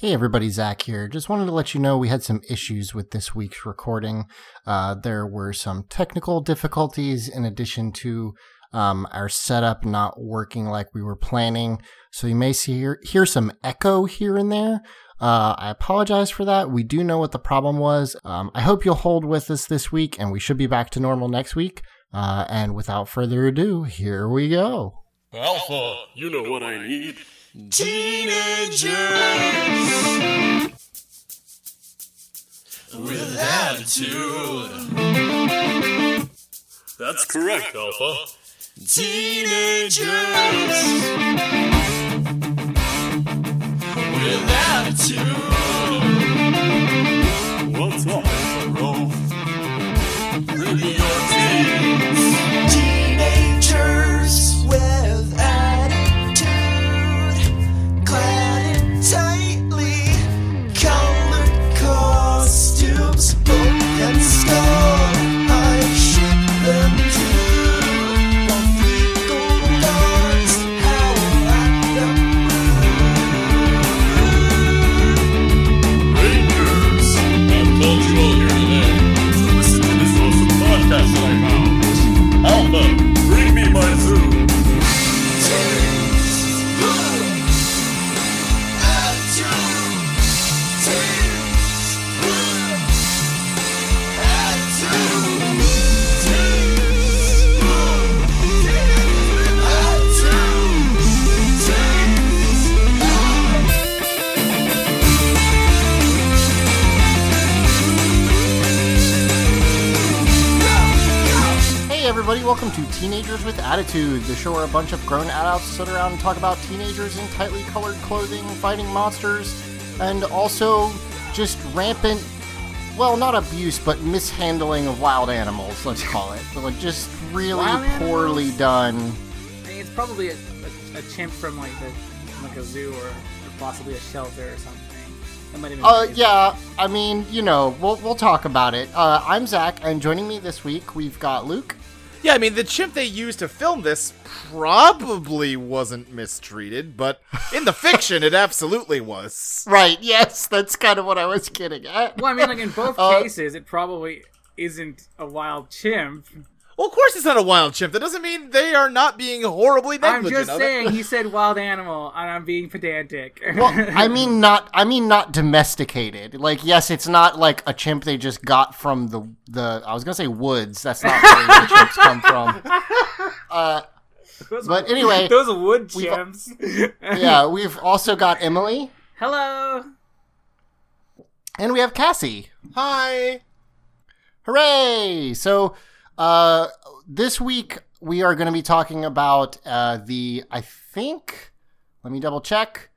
Hey everybody, Zach here. Just wanted to let you know we had some issues with this week's recording. Uh, there were some technical difficulties in addition to um, our setup not working like we were planning. So you may see hear, hear some echo here and there. Uh, I apologize for that. We do know what the problem was. Um, I hope you'll hold with us this week, and we should be back to normal next week. Uh, and without further ado, here we go. Alpha, you know what I need. Teenagers with attitude. That's correct, Alpha. Teenagers with attitude. Welcome to Teenagers with Attitude, the show where a bunch of grown adults sit around and talk about teenagers in tightly colored clothing, fighting monsters, and also just rampant, well, not abuse, but mishandling of wild animals, let's call it. But like just really Wild poorly animals? done. I mean, it's probably a, a, a chimp from like the from, like a zoo or, or possibly a shelter or something. That might have been Uh, yeah, I mean, you know, we'll, we'll talk about it. Uh, I'm Zach, and joining me this week, we've got Luke. Yeah, I mean, the chimp they used to film this probably wasn't mistreated, but in the fiction, it absolutely was. Right, yes, that's kind of what I was getting at. Well, I mean, like in both Uh, cases, it probably isn't a wild chimp. Well, of course, it's not a wild chimp. That doesn't mean they are not being horribly negligent. I'm just saying, he said wild animal, and I'm being pedantic. Well, I mean not I mean not domesticated. Like yes, it's not like a chimp they just got from the the I was going to say woods. That's not where the chimps come from. Uh Those- but anyway, those wood we've- chimps. yeah, we've also got Emily Hello. and we have Cassie. Hi. Hooray! So uh this week we are going to be talking about uh the I think let me double check.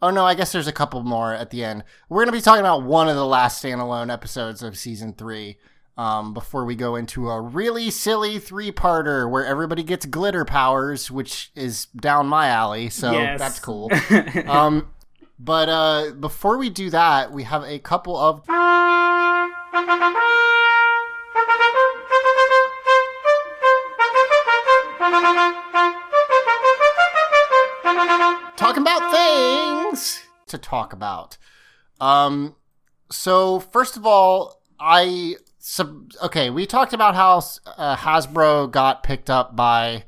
Oh no, I guess there's a couple more at the end. We're going to be talking about one of the last standalone episodes of season 3 um before we go into a really silly three-parter where everybody gets glitter powers, which is down my alley, so Yes. that's cool. um but uh before we do that, we have a couple of talking about things to talk about. Um, so first of all, I sub- okay, we talked about how uh, Hasbro got picked up by,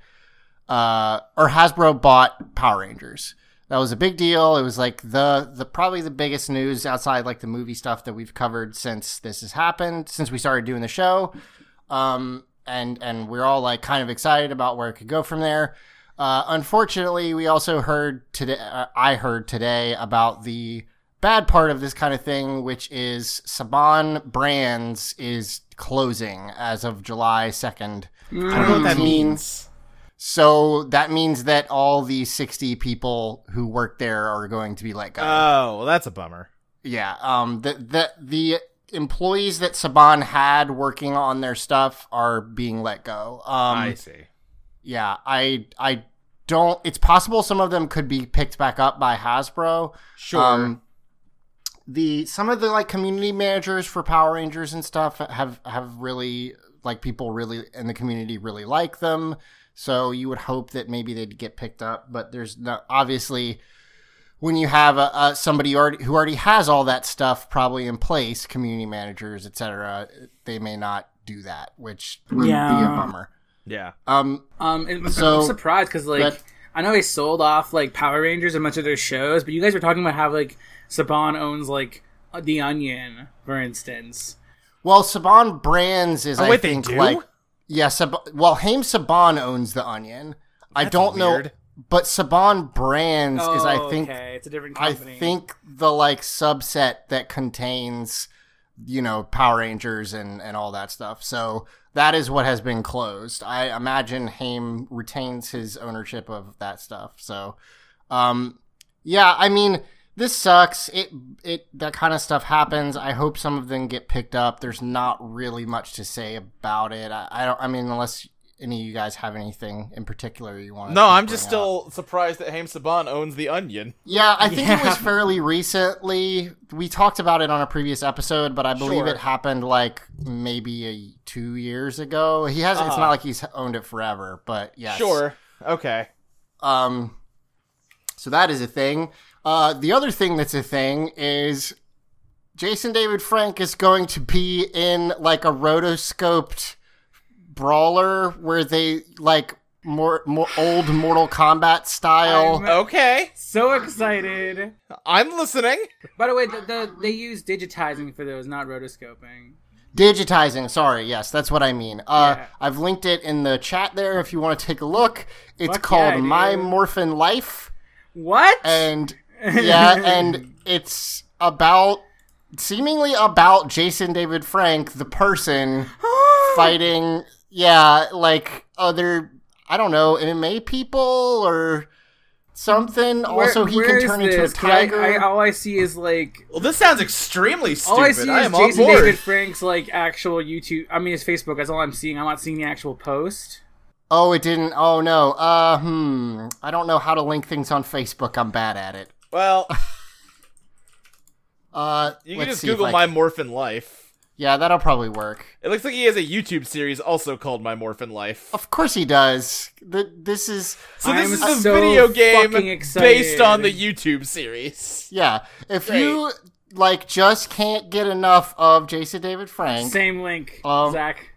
uh, or Hasbro bought Power Rangers. That was a big deal. It was like the the probably the biggest news outside like the movie stuff that we've covered since this has happened since we started doing the show. Um, and and we're all like kind of excited about where it could go from there. Uh, unfortunately, we also heard today. Uh, I heard today about the bad part of this kind of thing, which is Saban Brands is closing as of July second. I don't know what that means. So that means that all the sixty people who work there are going to be let go. Oh, well, that's a bummer. Yeah, um, the the the employees that Saban had working on their stuff are being let go. Um, I see. yeah, I I don't. It's possible some of them could be picked back up by Hasbro. Sure. Um, the some of the like community managers for Power Rangers and stuff have have really like people really in the community really like them. So you would hope that maybe they'd get picked up, but there's no obviously when you have a, a somebody already who already has all that stuff probably in place, community managers, etc., they may not do that, which would be a Yeah. bummer. Yeah. Um, Um, and So, I'm surprised because like that- I know they sold off like Power Rangers and much of their shows, but you guys were talking about how like Saban owns like uh, The Onion, for instance. well, Saban Brands is Oh, I wait, they think do? like yeah, Sab- well, Haim Saban owns the Onion. I don't weird. know, but Saban Brands is I Oh, think okay, it's a different I think the like subset that contains, you know, Power Rangers and and all that stuff. So that is what has been closed. I imagine Haim retains his ownership of that stuff. So, um, yeah, I mean, this sucks. It it that kind of stuff happens. I hope some of them get picked up. There's not really much to say about it. I, I don't. I mean, unless any of you guys have anything in particular you want. No, I'm just still surprised that Haim Saban owns the Onion. Yeah, I think it was fairly recently. We talked about it on a previous episode, but I believe Sure. it happened like maybe a, two years ago. He has. It's Uh-huh. not like he's owned it forever, but yeah. Sure. Okay. Um. So that is a thing. Uh, the other thing that's a thing is Jason David Frank is going to be in like a rotoscoped brawler where they like more, more old Mortal Kombat style. I'm- Okay. so excited. I'm listening. By the way, the, the, they use digitizing for those, not rotoscoping. Digitizing, sorry, yes, that's what I mean. Uh, Yeah. I've linked it in the chat there if you want to take a look. It's Fuck called yeah, My. Morphin Life, What? and yeah, and it's about seemingly about Jason David Frank, the person fighting, yeah, like other, I don't know, MMA people or something. Where- also, he can is turn into a this? 'Cause I- tiger. I, all I see is like Well, this sounds extremely stupid. all I see I is Jason. David Frank's like actual YouTube. I mean, his Facebook. That's all I'm seeing. I'm not seeing the actual post. Oh, it didn't. Oh no. Uh, hmm. I don't know how to link things on Facebook. I'm bad at it. Well, Uh, you can just Google I My can- Morphin Life. Yeah, that'll probably work. It looks like he has a YouTube series also called My Morphin Life. Of course he does. Th this is So this I'm is a so video game based on the YouTube series. yeah. If Great. you like just can't get enough of Jason David Frank, Same link, Um, Zach.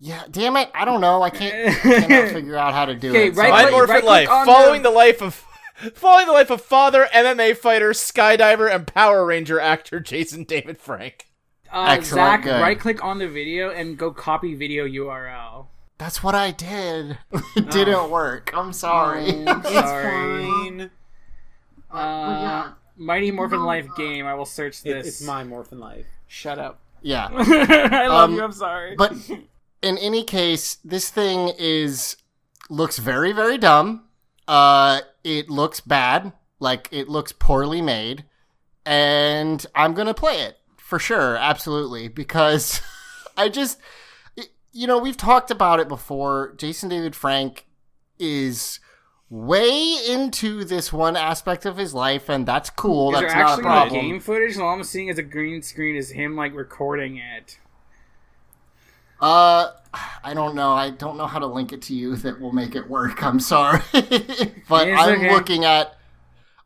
yeah. Damn it, I don't know. I can't cannot figure out how to do Okay, it. right My click- Morphin right-click Life, following the- the life of following the life of father, MMA fighter, skydiver, and Power Ranger actor Jason David Frank. Uh, Zach, good. right click on the video and go copy video URL. That's what I did. it didn't work. I'm sorry. Oh, sorry. Uh, Mighty Morphin Life game. I will search It, this. it's my Morphin Life. Shut up. yeah. I love Um, you. I'm sorry. But in any case, this thing is looks very very dumb. Uh, it looks bad, like it looks poorly made, and I'm gonna play it for sure, absolutely, because I just, you know, we've talked about it before. Jason David Frank is way into this one aspect of his life, and that's cool. that's not a actually problem. game footage? All I'm seeing is a green screen. Is him like recording it? Uh, I don't know. I don't know how to link it to you that will make it work. I'm sorry, but I'm okay. looking at.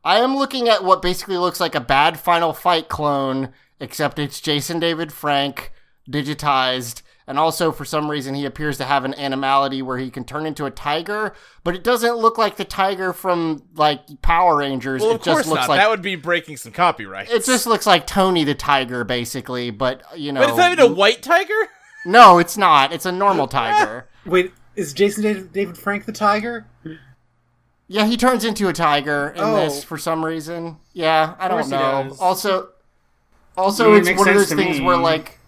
I am looking at what basically looks like a bad Final Fight clone, except it's Jason David Frank digitized, and also for some reason he appears to have an animality where he can turn into a tiger, but it doesn't look like the tiger from like Power Rangers. Well, it of just course looks not. like that would be breaking some copyright. it just looks like Tony the tiger, basically. But you know, but it's not even a white tiger. no, it's not. It's a normal tiger. Wait, is Jason David, David Frank the tiger? Yeah, he turns into a tiger in Oh. this for some reason. Yeah, I don't know. Also, also Yeah, it's makes one of those things me. where like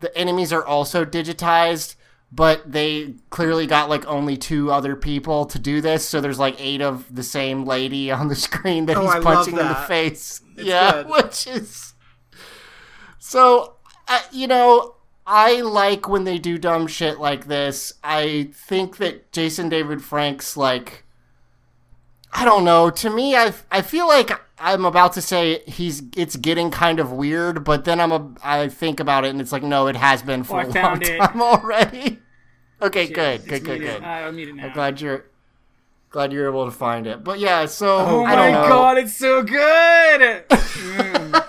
the enemies are also digitized, but they clearly got like only two other people to do this. So there's like eight of the same lady on the screen that Oh, he's I punching in the face. It's yeah, good. which is so. Uh, you know, I like when they do dumb shit like this. I think that Jason David Frank's like I don't know. To me, I I feel like I'm about to say he's it's getting kind of weird, but then I'm a I think about it and it's like no, it has been for Oh, a long it. time already. Okay, good, It's good, good, muted. good. Uh, I'm. I'm glad you're. Glad you're able to find it. But yeah, so Oh I my don't know. god, it's so good! Mm.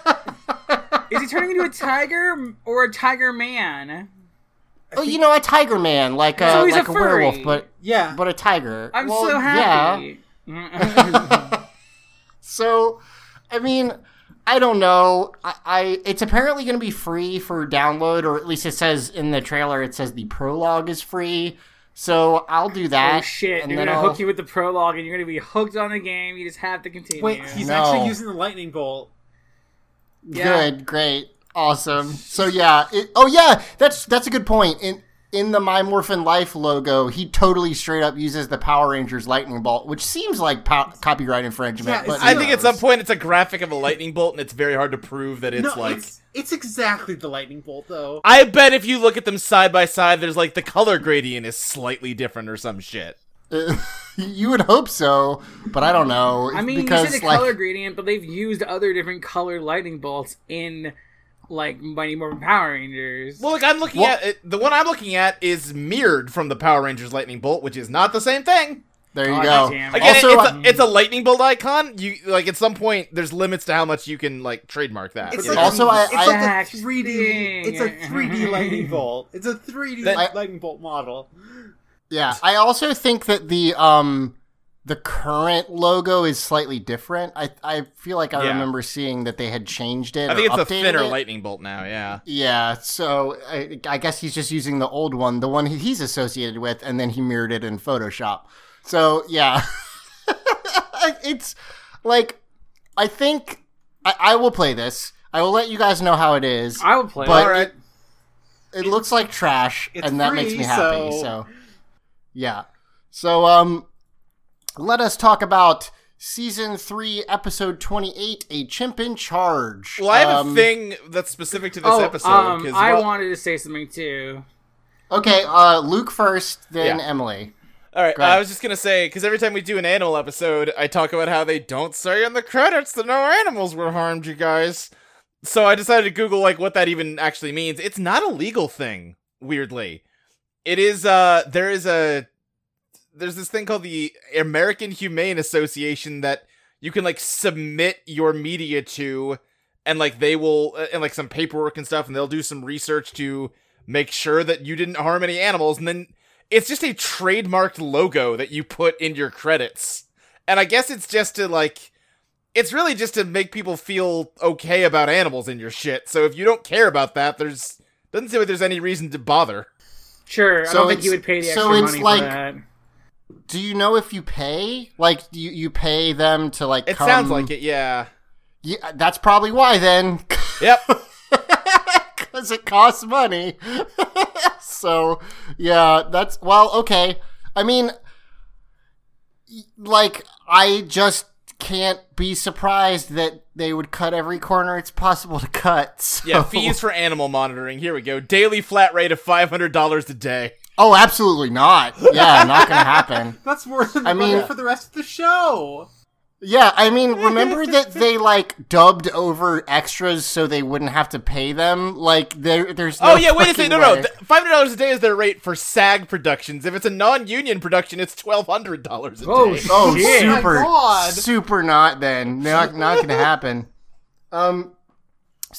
Is he turning into a tiger or a tiger man? Oh, you know, a tiger man, like a So he's a like a, werewolf, but Yeah. but a tiger. I'm Well, so happy. Yeah. happy. So, I mean, I don't know. I, I it's apparently going to be free for download, or at least it says in the trailer. It says the prologue is free. So I'll do that. oh shit, and they're then gonna I'll- hook you with the prologue and you're gonna be hooked on the game. You just have to continue. Wait, he's No. actually using the lightning bolt. Yeah. Good, great, awesome. So yeah, it, oh yeah, that's that's a good point. In in the My Morphin Life logo, he totally straight up uses the Power Rangers lightning bolt, which seems like po- copyright infringement. Yeah, but I think at some point it's a graphic of a lightning bolt, and it's very hard to prove that it's no, like. it's it's exactly the lightning bolt though. I bet if you look at them side by side, there's like the color gradient is slightly different or some shit. Uh, you would hope so, but I don't know. I mean, because you say the like, color gradient, but they've used other different color lightning bolts in like Mighty Morphin Power Rangers. Well, look, I'm looking Well- at it, the one I'm looking at is mirrored from the Power Rangers lightning bolt, which is not the same thing. there you God go. Again, Also, it's, I- a, it's a lightning bolt icon. You like at some point there's limits to how much you can like trademark that. It's like? Also, I- it's I- like a 3D. thing. It's a 3D lightning bolt. It's a 3D That- lightning bolt model. Yeah, I also think that the um the current logo is slightly different. I I feel like I Yeah. remember seeing that they had changed it. I think or it's a thinner it. lightning bolt now. Yeah. Yeah, so I, I guess he's just using the old one, the one he's associated with, and then he mirrored it in Photoshop. So yeah, it's like I think I, I will play this. I will let you guys know how it is. I will play. but it. Alright. it, it looks like trash, and that makes me happy. so- So. yeah, so um, let us talk about season three, episode twenty-eight, "A Chimp in Charge." Well, I have Um, a thing that's specific to this oh, episode. um, 'cause, I wanted to say something too. Okay, uh, Luke first, then Yeah. Emily. All right, Go. I was just gonna say because every time we do an animal episode, I talk about how they don't say in the credits that no animals were harmed, you guys. So I decided to Google like what that even actually means. It's not a legal thing, weirdly. It is. Uh, there is a there's this thing called the American Humane Association that you can like submit your media to, and like they will uh, and like some paperwork and stuff, and they'll do some research to make sure that you didn't harm any animals, and then it's just a trademarked logo that you put in your credits. And I guess it's just to like it's really just to make people feel okay about animals in your shit. So if you don't care about that, there's doesn't seem like there's any reason to bother. Sure, I So don't think you would pay the so extra it's money like- for that. Do you know if you pay? Like, you you pay them to like? It come- sounds like it, yeah. Yeah, that's probably why then. Yep. because it costs money. so, yeah, that's well, okay. I mean, like, I just can't be surprised that they would cut every corner it's possible to cut. So. Yeah, fees for animal monitoring. Here we go. Daily flat rate of five hundred dollars a day. Oh, absolutely not. Yeah, not gonna happen. That's more than I mean- for the rest of the show. Yeah, I mean, remember that they like dubbed over extras so they wouldn't have to pay them. Like, there, there's. No oh yeah, wait a second. No, no. Five hundred dollars a day is their rate for SAG productions. If it's a non-union production, it's twelve hundred dollars a Oh, day. shit. Oh, Shit. Oh my super, God. super not. Then not not gonna happen. Um.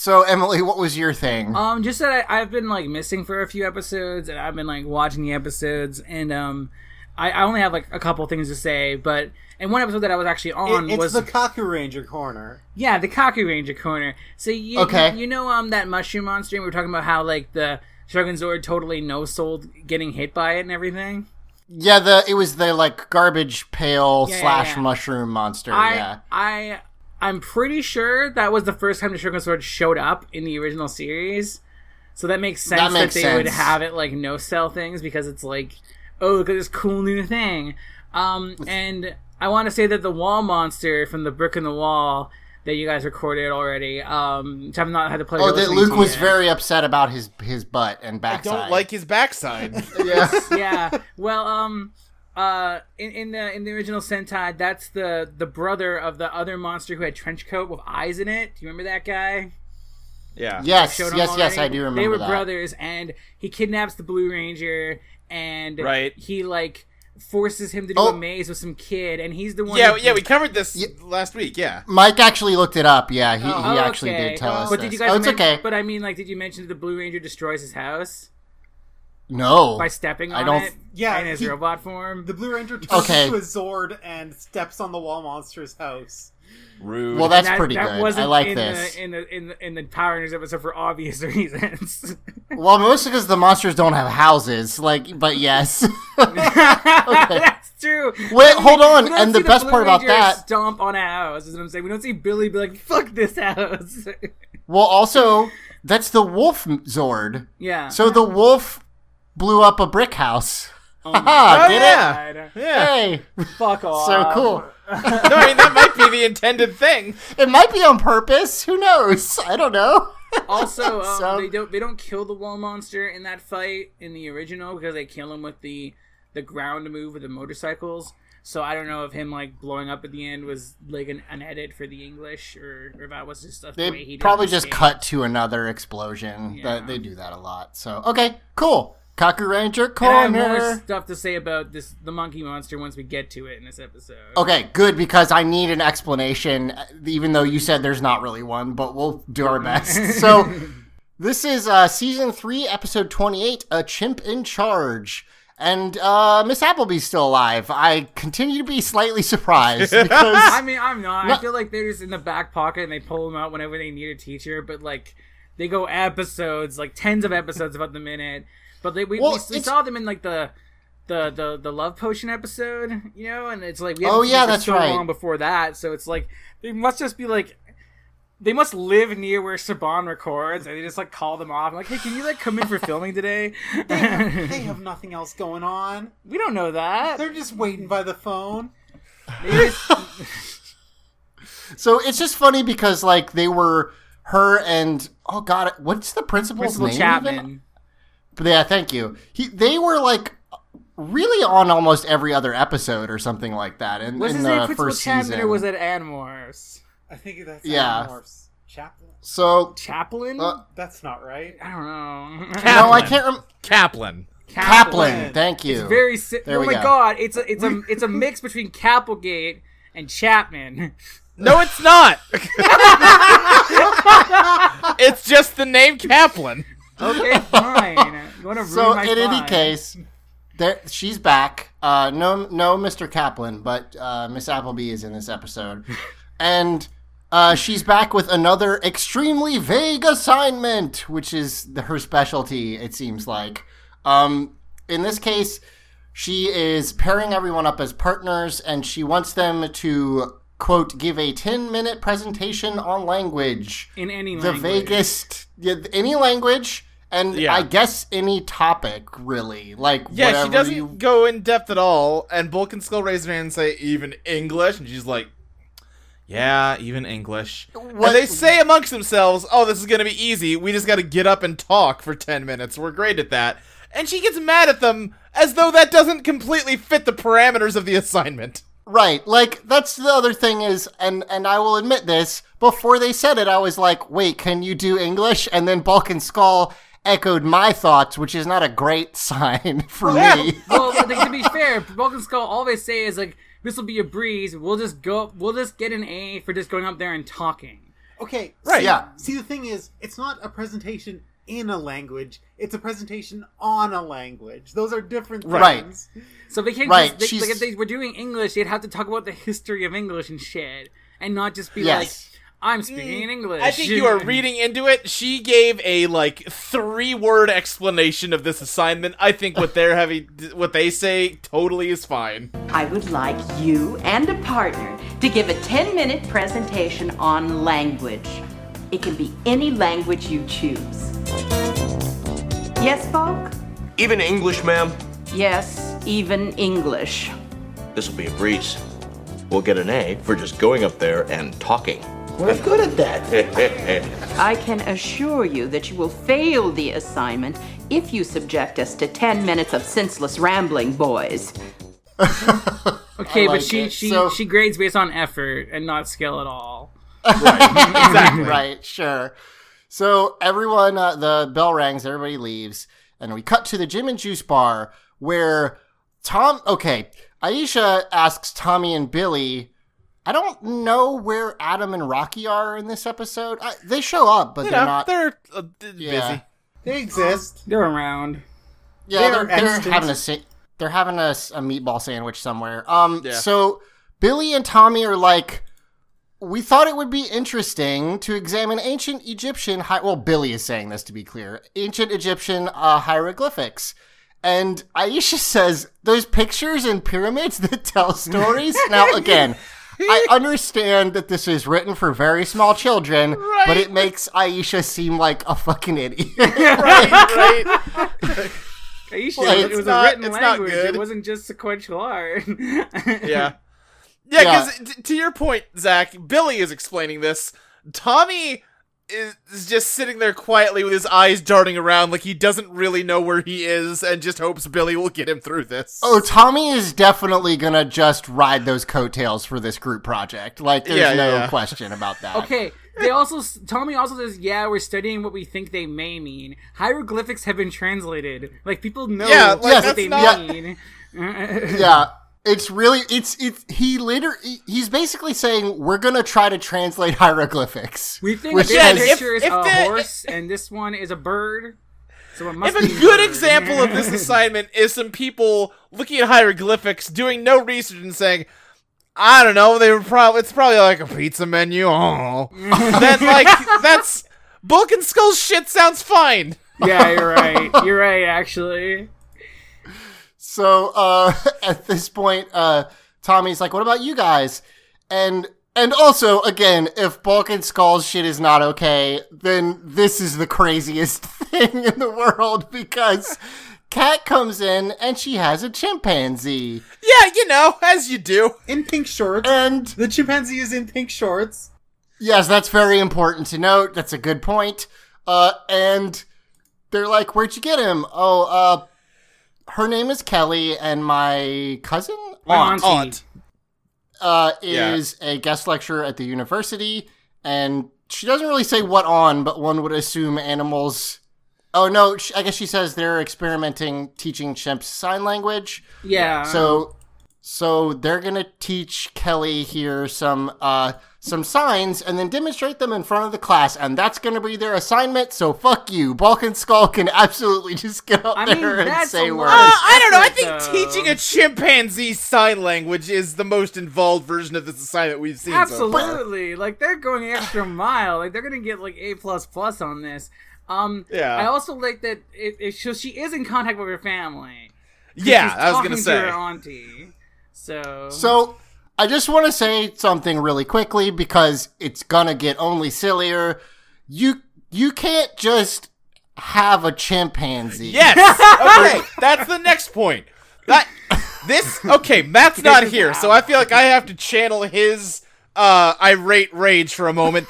So Emily, what was your thing? Um, just that I, I've been like missing for a few episodes, and I've been like watching the episodes, and um, I, I only have like a couple things to say, but and one episode that I was actually on It- it's was the Kakuranger corner. yeah the Kakuranger corner. So you Okay. you, you know um that mushroom monster, and we were talking about how like the Shogun Zord totally no sold getting hit by it and everything. yeah, the it was the like garbage pail Yeah, yeah, slash yeah. mushroom monster. I yeah. I I'm pretty sure that was the first time the Shogun Zord showed up in the original series. So that makes sense that, makes they would have it like no sell things because it's like, oh look at this cool new thing. Um and I want to say that the wall monster from the brick in the wall that you guys recorded already, um, which I've not had the pleasure. Oh, of that Luke to was yet. very upset about his his butt and backside. I don't like his backside. Yeah. yeah. Well, um, uh, in, in the in the original Sentai, that's the the brother of the other monster who had trench coat with eyes in it. Do you remember that guy? yeah. yes, yes, him yes. I do remember They were that. brothers, and he kidnaps the Blue Ranger, and Right. he like forces him to do Oh. a maze with some kid, and he's the one. Yeah, who- yeah, we covered this last week. Yeah. Mike actually looked it up. Yeah, he, Oh, he actually okay. did tell us. But this. did you guys? oh, it's men- okay. But I mean, like, did you mention that the Blue Ranger destroys his house no, by stepping on I don't- it? Yeah, in his he- robot form. The Blue Ranger turns Okay. into a Zord and steps on the wall monster's house. Rude. Well, that's that, pretty that good. Wasn't I like in this. The, in the in the in the Power Rangers episode for obvious reasons. Well, mostly because the monsters don't have houses. Like, but yes. That's true. Wait, hold on. And the see best Blue part about that- stomp on a house. Is what I'm saying. We don't see Billy be like, "Fuck this house." well, also that's the wolf Zord. yeah. So the wolf blew up a brick house. Oh Haha, get yeah. It? Yeah. Hey, Fuck off. so cool. no, I mean that might be the intended thing. It might be on purpose. Who knows? I don't know. Also, um, So- they don't they don't kill the wall monster in that fight in the original because they kill him with the the ground move with the motorcycles. So I don't know if him like blowing up at the end was like an, an edit for the English or, or if that was just a They way he probably just cut to another explosion. Yeah. That they do that a lot. So okay, cool. Kakuranger And I have more stuff to say about this the monkey monster once we get to it in this episode. Okay, good because I need an explanation. Even though you said there's not really one, but we'll do our best. So this is uh, season three, episode twenty-eight, "A Chimp in Charge." And uh, Miss Appleby's still alive. I continue to be slightly surprised because I mean, I'm not. I feel like they're just in the back pocket and they pull them out whenever they need a teacher. But like, they go episodes, like tens of episodes about the minute. But they we, Well, we, we saw them in like the. The, the the love potion episode, you know, and it's like we Oh, yeah, that's so right. long before that, so it's like they must just be like they must live near where Saban records, and they just like call them off, like, hey, can you like come in for filming today? They have, they have nothing else going on. we don't know that. They're just waiting by the phone. Just- so it's just funny because like they were her and oh god, what's the principal's Principal name? Chapman. Even? But yeah, thank you. He they were like really on almost every other episode or something like that in, Was in his the name Principal first Chapman season. or was it Anmores? I think that's Yeah. Animorphs. Chaplain. so Chaplin? uh, That's not right. I don't know. no, I can't. Rem- Kaplan. Kaplan, thank you. It's very. Si- There oh we my go. god! It's a it's a it's a mix between Capelgate and Chapman. No, it's not. it's just the name Kaplan. Okay, fine. You want to ruin so in any case, there she's back. Uh, no, no, Mr. Kaplan, but uh, Miss Appleby is in this episode, and uh, she's back with another extremely vague assignment, which is the, her specialty. It seems like. Um, in this case, she is pairing everyone up as partners, and she wants them to quote give a 10 minute presentation on language in any the language. vaguest yeah, any language and Yeah. i guess any topic really like Yeah, whatever she doesn't you go in depth at all. And Bulk and Skull raise their hand and say, even English? And she's like, yeah, even English. What- And they say amongst themselves, oh, this is going to be easy. We just got to get up and talk for 10 minutes. We're great at that. And she gets mad at them as though that doesn't completely fit the parameters of the assignment. right like that's the other thing is and and i will admit this before they said it i was like wait can you do english and then bulk and skull echoed my thoughts which is not a great sign for Yeah. me well, to be fair, Bulk and Skull all they say is like, "This will be a breeze. We'll just go. We'll just get an A for just going up there and talking." Okay. Right. See, Yeah. See, the thing is, it's not a presentation in a language. It's a presentation on a language. Those are different Right. things. So they can't Right, just they, like if they were doing English, they'd have to talk about the history of English and shit, and not just be Yes. like, "I'm hmm. speaking in English." I think you are reading into it. She gave a like three word explanation of this assignment. I think what they're having, what they say, totally is fine. I would like you and a partner to give a 10 minute presentation on language. It can be any language you choose. Yes, Bulk? Even English, ma'am? Yes, even English. This will be a breeze. We'll get an A for just going up there and talking. We're good at that. I can assure you that you will fail the assignment if you subject us to 10 minutes of senseless rambling, boys. Okay, like but she it. she So- she grades based on effort and not skill at all. Right. Exactly. right, sure. So everyone, uh, the bell rings, everybody leaves, and we cut to the Gym and Juice bar where Tom, okay. Aisha asks Tommy and Billy. I don't know where Adam and Rocky are in this episode. I, they show up, but You they're know, not. they're uh, d- Yeah. busy. They exist. They're around. Yeah, They they're, they're having a sa- they're having a, s- a meatball sandwich somewhere. Um, Yeah. so Billy and Tommy are like, we thought it would be interesting to examine ancient Egyptian. Hi- well, Billy is saying this to be clear. Ancient Egyptian uh, hieroglyphics. And Aisha says those pictures and pyramids that tell stories. now, again, I understand that this is written for very small children, but it makes Aisha seem like a fucking idiot. right, right. Aisha, Like, it was not- a written it's not language. good. It wasn't just sequential art. Yeah. Yeah, because to your point, Zach, Billy is explaining this. Tommy is, is just sitting there quietly with his eyes darting around like he doesn't really know where he is and just hopes Billy will get him through this. Oh, Tommy is definitely gonna just ride those coattails for this group project. Like, there's Yeah, yeah, no yeah. question about that. Okay. They also Tommy also says, "Yeah, we're studying what we think they may mean. Hieroglyphics have been translated. Like people know Yeah, like, what they not- mean." Yeah, it's really it's it's he later he's basically saying we're gonna try to translate hieroglyphics. We think Which this Yeah, has- if- picture is if a the- horse, and this one is a bird. So it must If a good bird. example of this assignment is some people looking at hieroglyphics, doing no research, and saying, "I don't know, they were probably it's probably like a pizza menu." Oh, then like that's Bulk and Skull shit sounds fine. yeah, you're right. You're right. Actually, So uh, at this point, uh, Tommy's like, "What about you guys?" And and also, again, if Bulk and Skull's shit is not okay, then this is the craziest thing in the world because Kat comes in and she has a chimpanzee, Yeah, you know, as you do. In pink shorts. and The chimpanzee is in pink shorts. Yes, that's very important to note. That's a good point. Uh, and they're like, "Where'd you get him?" Oh, uh, her name is Kelly, and my cousin aunt. Aunt. uh, Yeah. is a guest lecturer at the university, and she doesn't really say what on, but one would assume animals. Oh no, I guess she says they're experimenting teaching chimps sign language. yeah. So so they're gonna teach Kelly here some uh some signs and then demonstrate them in front of the class, and that's gonna be their assignment. So fuck you, Bulk and Skull can absolutely just get up I mean, there and say words. Uh, I don't know. I think Effort, teaching a chimpanzee sign language is the most involved version of this assignment we've seen. So far. Absolutely. Like they're going the extra mile. Like they're gonna get like A plus plus on this. Um Yeah. I also like that it, it shows she is in contact with her family. Yeah, She's I was gonna to say. her auntie. So So I just want to say something really quickly because it's gonna get only sillier. You you can't just have a chimpanzee. Yes. Okay, that's the next point. That this okay. Matt's not here, so I feel like I have to channel his uh irate rage for a moment.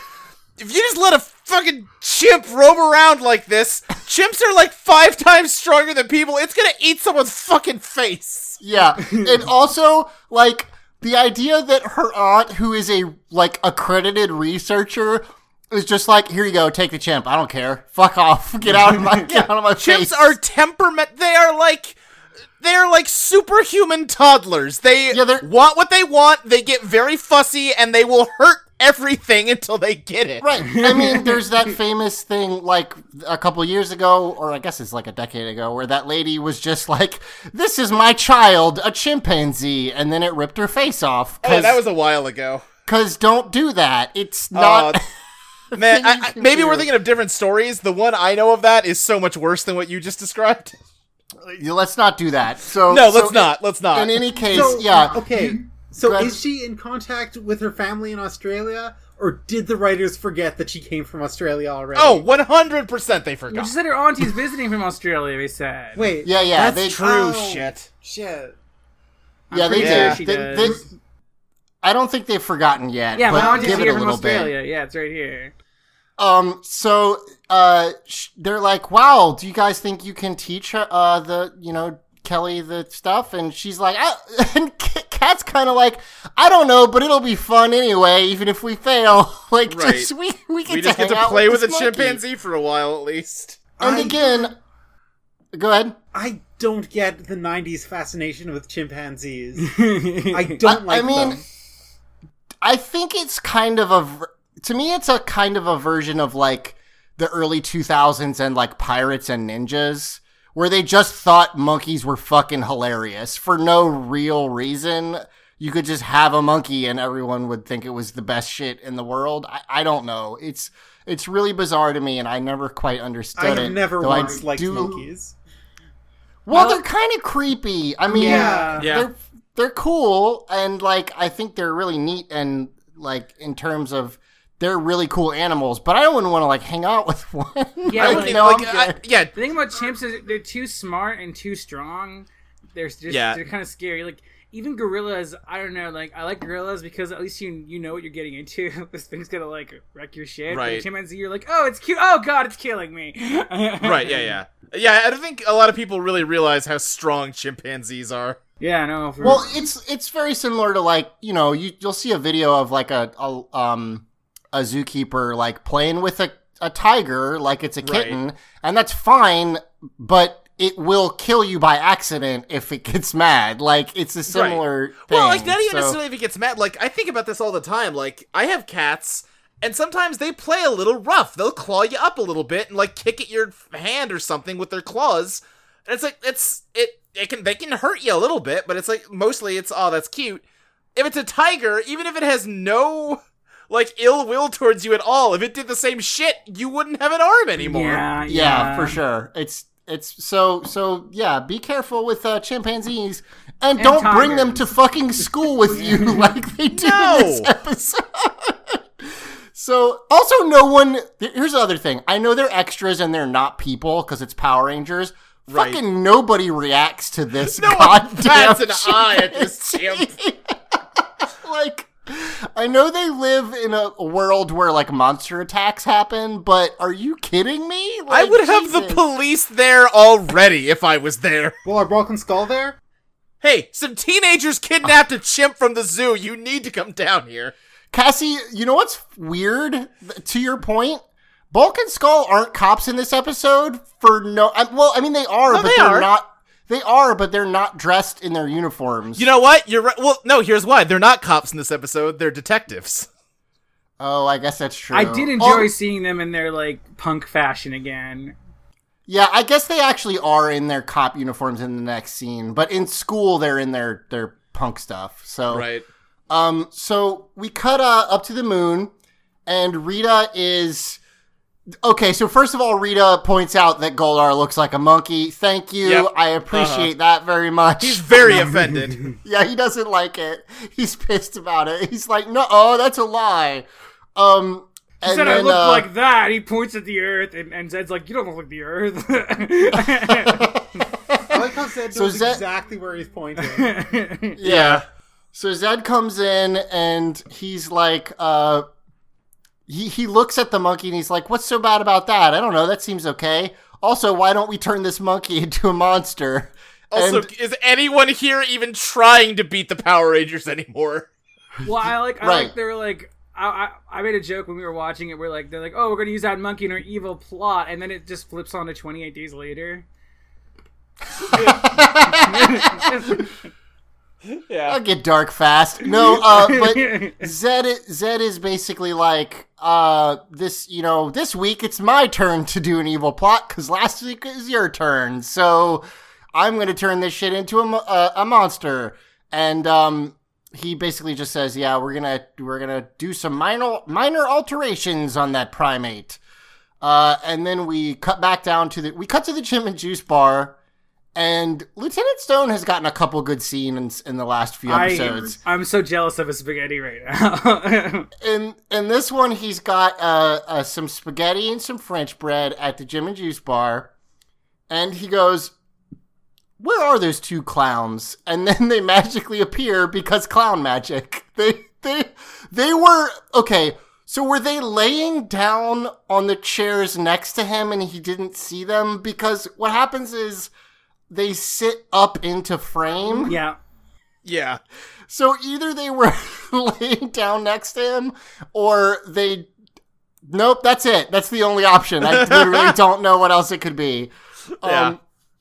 If you just let a fucking chimp roam around like this, chimps are like five times stronger than people. It's gonna eat someone's fucking face. Yeah, and also like the idea that her aunt, who is a like accredited researcher, is just like, "Here you go, take the chimp. I don't care. Fuck off. Get out of my get out of my face." Chimps are temperament. They are like. They're like superhuman toddlers. They Yeah, want what they want. They get very fussy, and they will hurt everything until they get it. Right. I mean, there's that famous thing like a couple years ago, or I guess it's like a decade ago, where that lady was just like, "This is my child, a chimpanzee," and then it ripped her face off. Oh, that was a while ago. because don't do that. It's not. Uh, Man, I, I, maybe we're thinking of different stories. The one I know of that is so much worse than what you just described. let's not do that. So No, let's not. Let's not. In any case, So, yeah. Okay. you- so go is she in contact with her family in Australia? Or did the writers forget that she came from Australia already? oh, 100% they Well, forgot. she said her auntie's visiting from Australia, they said. Wait. Yeah, yeah, That's they- True oh, shit. Shit. I'm yeah, they pretty did. sure They- they- I don't think they've forgotten yet. Yeah, but my auntie's give it here a from little bit. Australia. Yeah, it's right here. Um, so uh, sh- they're like, "Wow, do you guys think you can teach her uh the you know Kelly the stuff?" And she's like, I, and K- Kat's kind of like, "I don't know, but it'll be fun anyway, even if we fail. like, Right. just we we get We to just get to play with a monkey." chimpanzee for a while at least. And I- again, go ahead. I don't get the '90s fascination with chimpanzees. I don't I- like I mean, them. I think it's kind of a to me it's a kind of a version of like the early 2000s and like pirates and ninjas where they just thought monkeys were fucking hilarious for no real reason. You could just have a monkey and everyone would think it was the best shit in the world. I, I don't know. It's it's really bizarre to me and I never quite understood I it. have never though I liked do- monkeys. Well, I they're kind of creepy. I mean, Yeah. Yeah. they're they're cool and like I think they're really neat and like in terms of they're really cool animals, but I wouldn't want to like hang out with one. Yeah, Like, like- no, like, I'm I- good. yeah, The thing about chimps is they're too smart and too strong. They're just Yeah. they're kind of scary. Like even gorillas, I don't know. Like I like gorillas because at least you you know what you're getting into. this thing's gonna like wreck your shit. But Right. chimpanzee, you're like, oh, it's cute. Oh god, it's killing me. right, yeah, yeah. Yeah, I don't think a lot of people really realize how strong chimpanzees are. Yeah, no. For, Well, it's it's very similar to like you know you you'll see a video of like a, a um a zookeeper like playing with a a tiger like it's a Right. kitten, and that's fine, but it will kill you by accident if it gets mad. Like it's a similar thing. Well, like not even so- necessarily if it gets mad. Like I think about this all the time. Like I have cats, and sometimes they play a little rough. They'll claw you up a little bit and like kick at your hand or something with their claws. And it's like it's it it can they can hurt you a little bit, but it's like mostly it's oh that's cute. If it's a tiger, even if it has no like ill will towards you at all, if it did the same shit, you wouldn't have an arm anymore. yeah, yeah, for sure. It's it's so so yeah. Be careful with uh, chimpanzees, and, don't bring them to fucking school with you like they do No! in this episode. so also, no one. Here's the other thing. I know they're extras and they're not people because it's Power Rangers. Right. Fucking nobody reacts to this No one bats an eye at this chimpanzee. like. I know they live in a a world where like monster attacks happen, but are you kidding me? I Like, would have the police there already if I was there. Well, our Bulk and Skull there. Hey, some teenagers kidnapped a chimp from the zoo. You need to come down here. Cassie, you know what's weird? To your point, Bulk and Skull aren't cops in this episode for no. I, well, I mean they are, No, but they are are. not. They are, but they're not dressed in their uniforms. You know what? You're right. Well, no, here's why. They're not cops in this episode. They're detectives. Oh, I guess that's true. I did enjoy Oh, seeing them in their like punk fashion again. yeah, I guess they actually are in their cop uniforms in the next scene, but in school they're in their their punk stuff. So Right. Um, so we cut uh, up to the moon, and Rita is okay. So first of all, Rita points out that Goldar looks like a monkey. Thank you, Yep. I appreciate that very much. He's very offended. yeah, he doesn't like it. He's pissed about it. He's like, no, oh, that's a lie. Um, He and said I then, look uh, like that. He points at the earth, and, and Zedd's like, "You don't look like the earth." I like how Zedd So knows Zedd- exactly where he's pointing. Yeah. So Zedd comes in and he's like, uh, he, he looks at the monkey and he's like, what's so bad about that? I don't know. That seems okay. Also, why don't we turn this monkey into a monster? Also, And- is anyone here even trying to beat the Power Rangers anymore? well, I like, I Right. like they were like, I, I, I made a joke when we were watching it. We're like, they're like, oh, we're gonna use that monkey in our evil plot, and then it just flips on to 28 days later. Yeah. I'll get dark fast. No, uh, but Zedd, i- Zedd is basically like, uh, this, you know, this week it's my turn to do an evil plot because last week is your turn. So I'm going to turn this shit into a, mo- uh, a monster. And, um, he basically just says, yeah, we're going to, we're going to do some minor, minor alterations on that primate. Uh, and then we cut back down to the, we cut to the Gym and Juice bar. And Lieutenant Stone has gotten a couple good scenes in the last few I, episodes. I'm so jealous of his spaghetti right now. in in this one, he's got uh, uh, some spaghetti and some French bread at the Gym and Juice bar, and he goes, "Where are those two clowns?" And then they magically appear because clown magic. They they they were okay. So were they laying down on the chairs next to him and he didn't see them? Because what happens is they sit up into frame. yeah. Yeah. So either they were laying down next to him or they. Nope, that's it. That's the only option. I literally don't know what else it could be. Um, Yeah.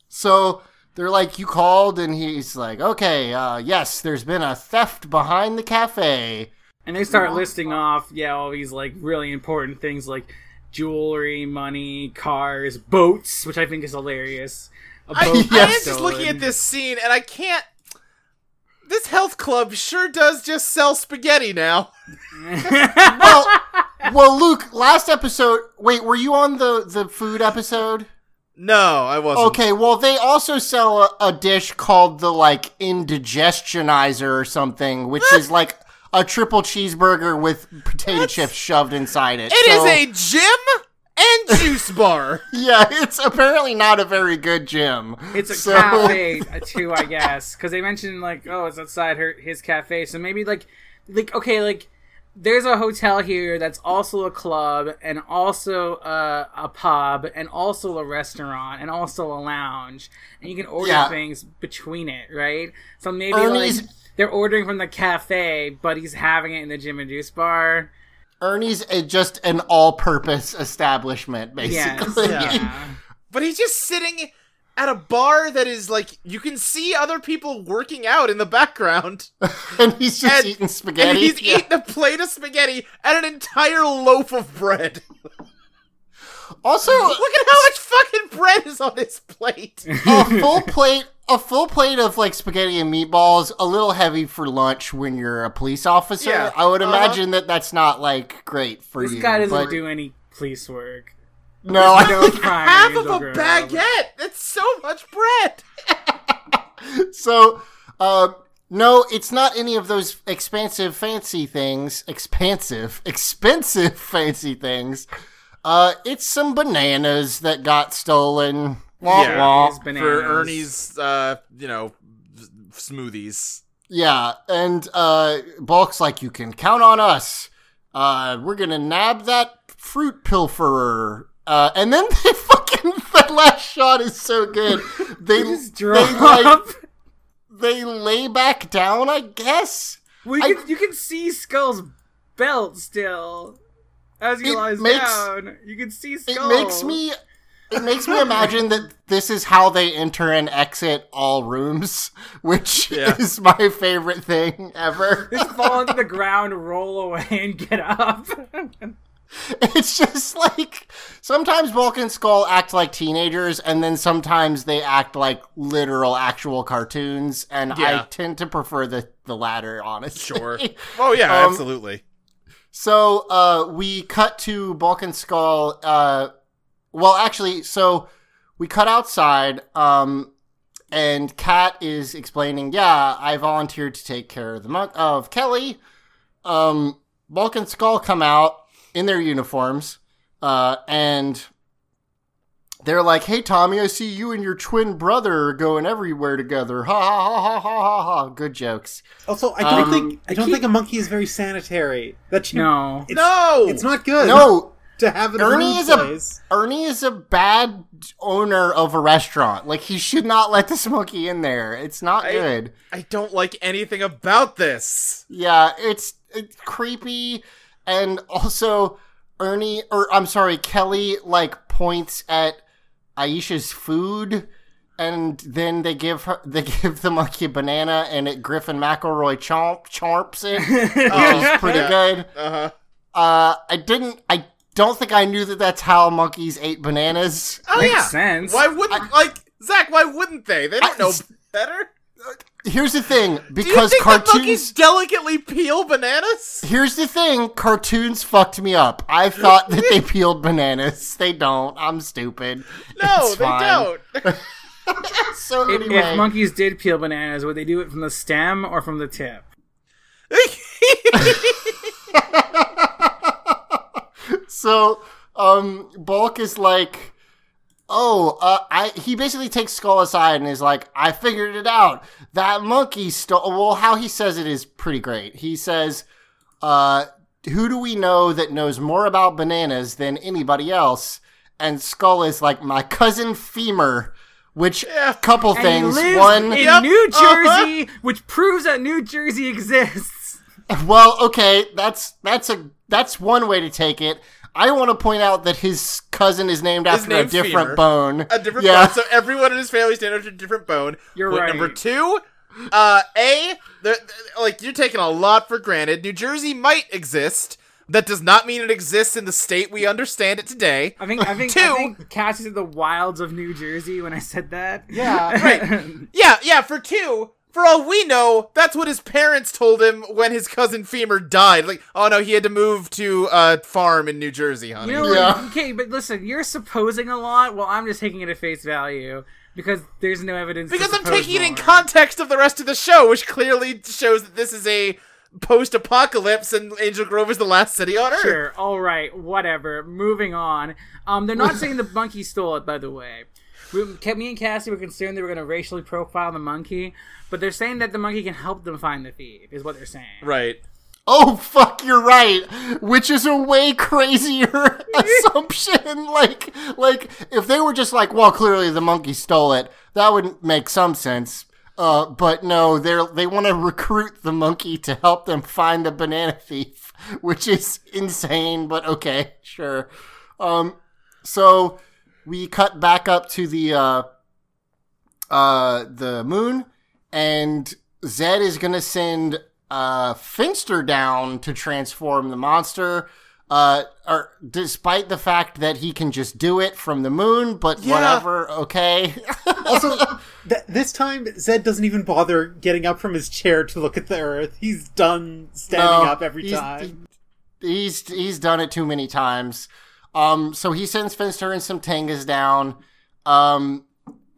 So they're like, you called, and he's like, okay, uh, yes, there's been a theft behind the cafe. And they start listing off, yeah, all these like really important things like jewelry, money, cars, boats, which I think is hilarious. A I, boat I got am just stolen. looking at this scene and I can't. This health club sure does just sell spaghetti now. Well, well, Luke, last episode. Wait, were you on the the food episode? No, I wasn't. Okay, well, they also sell a, a dish called the like indigestionizer or something, which is like a triple cheeseburger with potato chips shoved inside it. It is So- a gym and juice bar. yeah. It's apparently not a very good gym. It's a So- cafe uh, too, I guess, because they mentioned like, oh, it's outside her his cafe. So maybe like, like okay, like there's a hotel here that's also a club and also a, a pub and also a restaurant and also a lounge, and you can order Yeah. things between it, right? So maybe Ernie's- like they're ordering from the cafe, but he's having it in the gym and juice bar. Ernie's a, just an all-purpose establishment, Yes, basically. yeah. But he's just sitting at a bar that is like you can see other people working out in the background. and he's just And- eating spaghetti. And he's Yeah. eating a plate of spaghetti and an entire loaf of bread. Also, Look at how much fucking bread is on this plate. a full plate a full plate of like spaghetti and meatballs a little heavy for lunch when you're a police officer Yeah, i would uh-huh. imagine that that's not like great for This you guy doesn't but- do any police work. no I No think- crime Half of a grow up. baguette. That's so much bread. so uh no it's not any of those expansive fancy things expansive expensive fancy things uh it's some bananas that got stolen Wah, Yeah. wah. His For. Ernie's, uh, you know, smoothies. Yeah, and uh Bulk's like, you can count on us. Uh we're gonna nab that fruit pilferer. Uh and then they fucking that last shot is so good. They just they drop. like they lay back down, I guess. Well, I- you, can, you can see Skull's belt still as he lies makes- down. You can see Skull's. It makes me it makes me imagine that this is how they enter and exit all rooms, which Yeah. is my favorite thing ever. just fall into the ground, roll away, and get up. It's just like sometimes Bulk and Skull act like teenagers, and then sometimes they act like literal, actual cartoons. And I tend to prefer the the latter, honestly. Sure. Oh yeah, Um, absolutely. So uh, we cut to Bulk and Skull. Uh, well, actually, so we cut outside, um, and Kat is explaining, "Yeah, I volunteered to take care of the monk of Kelly." Um, Bulk and Skull come out in their uniforms, uh, and they're like, "Hey, Tommy, I see you and your twin brother are going everywhere together." Ha ha ha ha ha ha ha! Good jokes. Also, I don't Um, think I don't keep- think a monkey is very sanitary. That should, no. it's, no, it's not good. No, to have it Ernie is a. Ernie is a bad owner of a restaurant. Like he should not let the monkey in there. It's not I- good. I don't like anything about this. Yeah, it's it's creepy, and also Ernie or I'm sorry, Kelly like points at Aisha's food. And then they give her, they give the monkey a banana, and it Griffin McElroy chomp chomps it, which is pretty good. Uh huh. Uh, I didn't, I don't think I knew that that's how monkeys ate bananas. Oh Makes yeah. sense. Why wouldn't like Zach? Why wouldn't they? They don't I- know better. Here's the thing, Do you because think that cartoons. monkeys delicately peel bananas? Here's the thing, cartoons fucked me up. I thought that they peeled bananas. They don't. I'm stupid. No, It's they fine. don't. So if, anyway, if monkeys did peel bananas, would they do it from the stem or from the tip? So um, Bulk is like, oh, uh, I. He basically takes Skull aside and is like, I figured it out. That monkey stole. Well, how he says it is pretty great. He says, uh, who do we know that knows more about bananas than anybody else? And Skull is like, my cousin Femur. Which Yeah. couple And things. he lives One, in Yep, New uh-huh. Jersey, which proves that New Jersey exists. Well, okay, that's that's a that's one way to take it. I want to point out that his cousin is named after a different Femur. bone. a different yeah. bone. So everyone in his family is named after a different bone. You're Point right. Number two, uh, A, the, the- like you're taking a lot for granted. New Jersey might exist. That does not mean it exists in the state we understand it today. I think I think Two. I think Cassie said the wilds of New Jersey when I said that. Yeah. Right. Yeah, yeah. For two, for all we know, that's what his parents told him when his cousin Femur died. Like, oh no, he had to move to a farm in New Jersey, honey. You know, Yeah. like, okay, but listen, you're supposing a lot. Well, I'm just taking it at face value because there's no evidence. to because I'm suppose taking it in context of the rest of the show, which clearly shows that this is a post-apocalypse and Angel Grove is the last city on Earth. Sure, all right, whatever. Moving on. Um, they're not saying the monkey stole it, by the way. We, me and Cassie were concerned they were going to racially profile the monkey, but they're saying that the monkey can help them find the thief. Is what they're saying. Right. Oh fuck, you're right. Which is a way crazier assumption. Like, like if they were just like, well, clearly the monkey stole it, that would make some sense. Uh, but no, they're they want to recruit the monkey to help them find the banana thief, which is insane. But okay, sure. Um, so we cut back up to the uh, uh, the moon, and Zedd is gonna send uh, Finster down to transform the monster. Uh, or despite the fact that he can just do it from the moon, but Yeah. whatever, okay. Also, th- this time Zedd doesn't even bother getting up from his chair to look at the Earth. He's done standing No, up every he's- time. he's he's done it too many times. Um, so he sends Finster and some Tengas down. Um,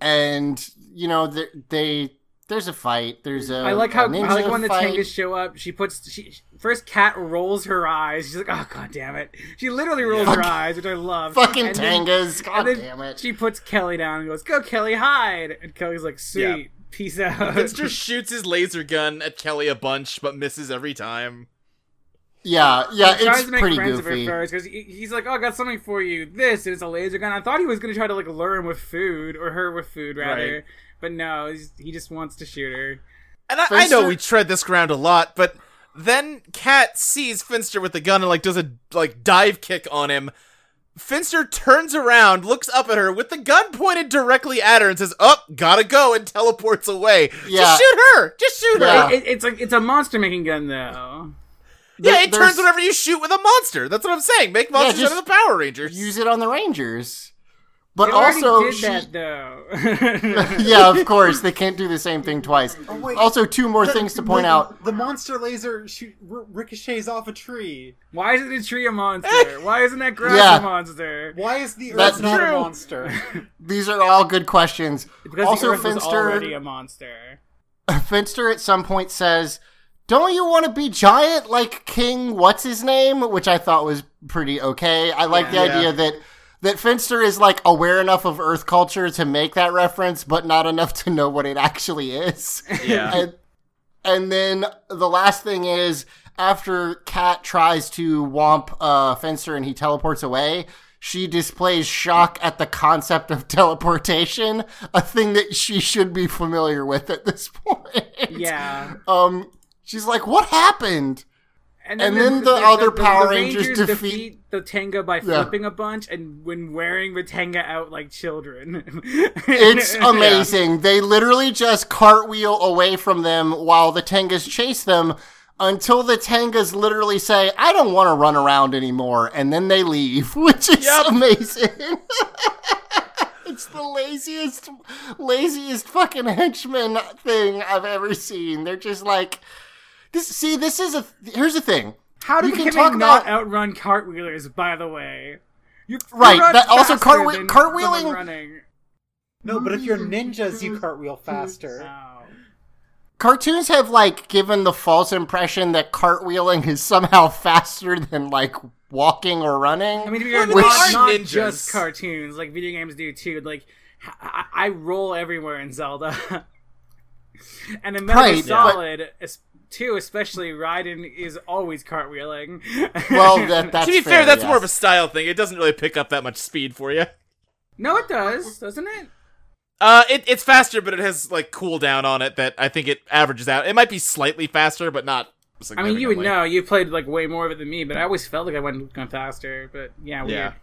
and you know they, they there's a fight. There's a I like how I like when the fight. Tengas show up. She puts she first Kat rolls her eyes. She's like, oh god damn it. She literally rolls her eyes, which I love. Fucking And then- Tengas, god and damn it! She puts Kelly down and goes, "Go Kelly, hide!" And Kelly's like, "Sweet, Yeah. peace out." Finster shoots his laser gun at Kelly a bunch, but misses every time. Yeah, yeah, He tries it's to make pretty friends of her goofy. first because he, he's like, "Oh, I got something for you. This is a laser gun." I thought he was gonna try to like lure him with food or her with food rather, Right. but no, he's, he just wants to shoot her. And I, I know we tread this ground a lot, but then Kat sees Finster with the gun and like does a like dive kick on him. Finster turns around, looks up at her with the gun pointed directly at her, and says, "Up, gotta go," and teleports away. Yeah. Just shoot her. Just shoot Yeah. her. It, it's like it's a monster making gun though. Yeah, it turns whatever you shoot with a monster. That's what I'm saying. Make monsters just out of the Power Rangers. Use it on the Rangers. But They already also, did she- that though. yeah, of course, they can't do the same thing twice. Oh, wait. Also, two more The- things to point the- out. The monster laser shoot, r- ricochets off a tree. Why isn't a tree a monster? Eh. Why isn't that grass Yeah. a monster? Why is the Earth That's not true. a monster? These are all good questions. Because also, the Earth Finster. already a monster. Finster at some point says, "Don't you want to be giant like King? What's his name?" Which I thought was pretty okay. I like the Yeah. idea that that Finster is like aware enough of Earth culture to make that reference, but not enough to know what it actually is. Yeah. and, and then the last thing is after Kat tries to womp uh, Finster and he teleports away. She displays shock at the concept of teleportation, a thing that she should be familiar with at this point. Yeah. Um, she's like, "What happened?" And And then the other Power Rangers defeat- the Tenga by Yeah. flipping a bunch and when wearing the Tenga out like children. It's amazing. They literally just cartwheel away from them while the Tengas chase them until the Tengas literally say, I don't want to run around anymore. And then they leave, which is Yep. amazing. it's the laziest, laziest fucking henchman thing I've ever seen. They're just like, this, see, this is a, here's the thing. How do You did can can talk not about- outrun cartwheelers? By the way, you you Right, that- also faster than cartwheeling- running. no, but if you're ninjas, you cartwheel faster. Oh. cartoons have like given the false impression that cartwheeling is somehow faster than like walking or running. I mean, to be fair, Which- not, not just cartoons. Like video games do too. Like I, I roll everywhere in Zelda, and in Metal Right, Gear but- Solid, es- too, especially Raiden is always cartwheeling. well, that that's to be fair, that's yes. more of a style thing. It doesn't really pick up that much speed for you. no, it does, doesn't it? Uh, it, it's faster, but it has like cooldown on it that I think it averages out. It might be slightly faster, but not. I mean, you would know. You played like way more of it than me, but I always felt like I went going faster. But yeah, weird. Yeah.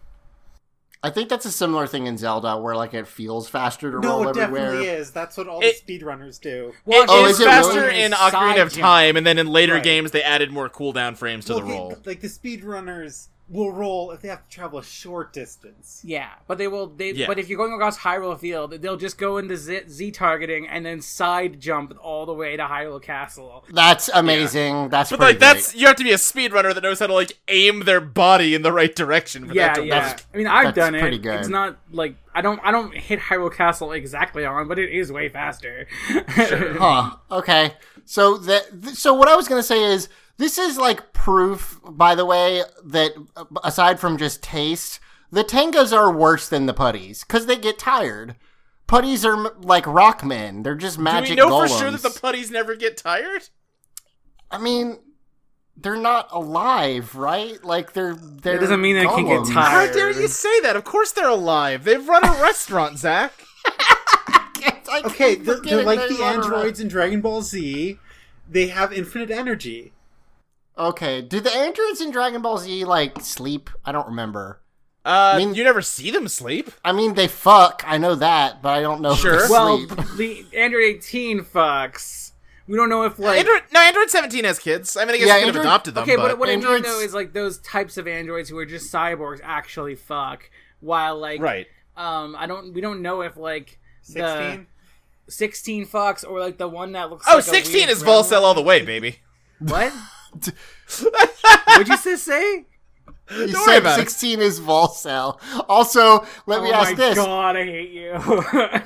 I think that's a similar thing in Zelda where like it feels faster to No, roll it everywhere. definitely is. That's what all It- the speedrunners do. Well, Oh, it is is faster really? in Side Ocarina of jump. Time, and then in later Right. games they added more cooldown frames to Well, the they- roll. like the speedrunners will roll if they have to travel a short distance. Yeah, but they will. They Yeah. but if you're going across Hyrule Field, they'll just go into Z, Z targeting and then side jump all the way to Hyrule Castle. That's amazing. That's But pretty like that's you have to be a speedrunner that knows how to like aim their body in the right direction for Yeah, that to yeah. work. I mean, I've that's done it. pretty good. It's not like I don't. I don't hit Hyrule Castle exactly on, but it is way faster. Huh. Okay. So that th- so what I was gonna say is this is like proof, by the way, that aside from just taste, the tengas are worse than the putties because they get tired. Putties are m- like rock men; they're just magic. Do magic we know golems. for sure that the putties never get tired? I mean, they're not alive, right? Like they're they're. It doesn't mean they can get tired. How dare you say that? Of course they're alive. They've run a restaurant, Zach. I keep Okay, they're, they're like they the run androids in Dragon Ball Z. They have infinite energy. Okay, do the androids in Dragon Ball Z like sleep? I don't remember. Uh, I mean- you never see them sleep. I mean, they fuck. I know that, but I don't know. Sure. If they well, the Android 18 fucks. We don't know if like. Android, no, Android 17 has kids. I mean, I guess Yeah, you could have adopted them. Okay, but, but what I mean Androids- though is like those types of androids who are just cyborgs actually fuck, while like right. um I don't we don't know if like Sixteen. the 16 fucks or like the one that looks Oh, like a 16 weird is gremlin. Volcel all the way, baby. What? What'd you just say? You Don't said 16 is Volcel. Also, let me ask this. oh ask my this. god, I hate you.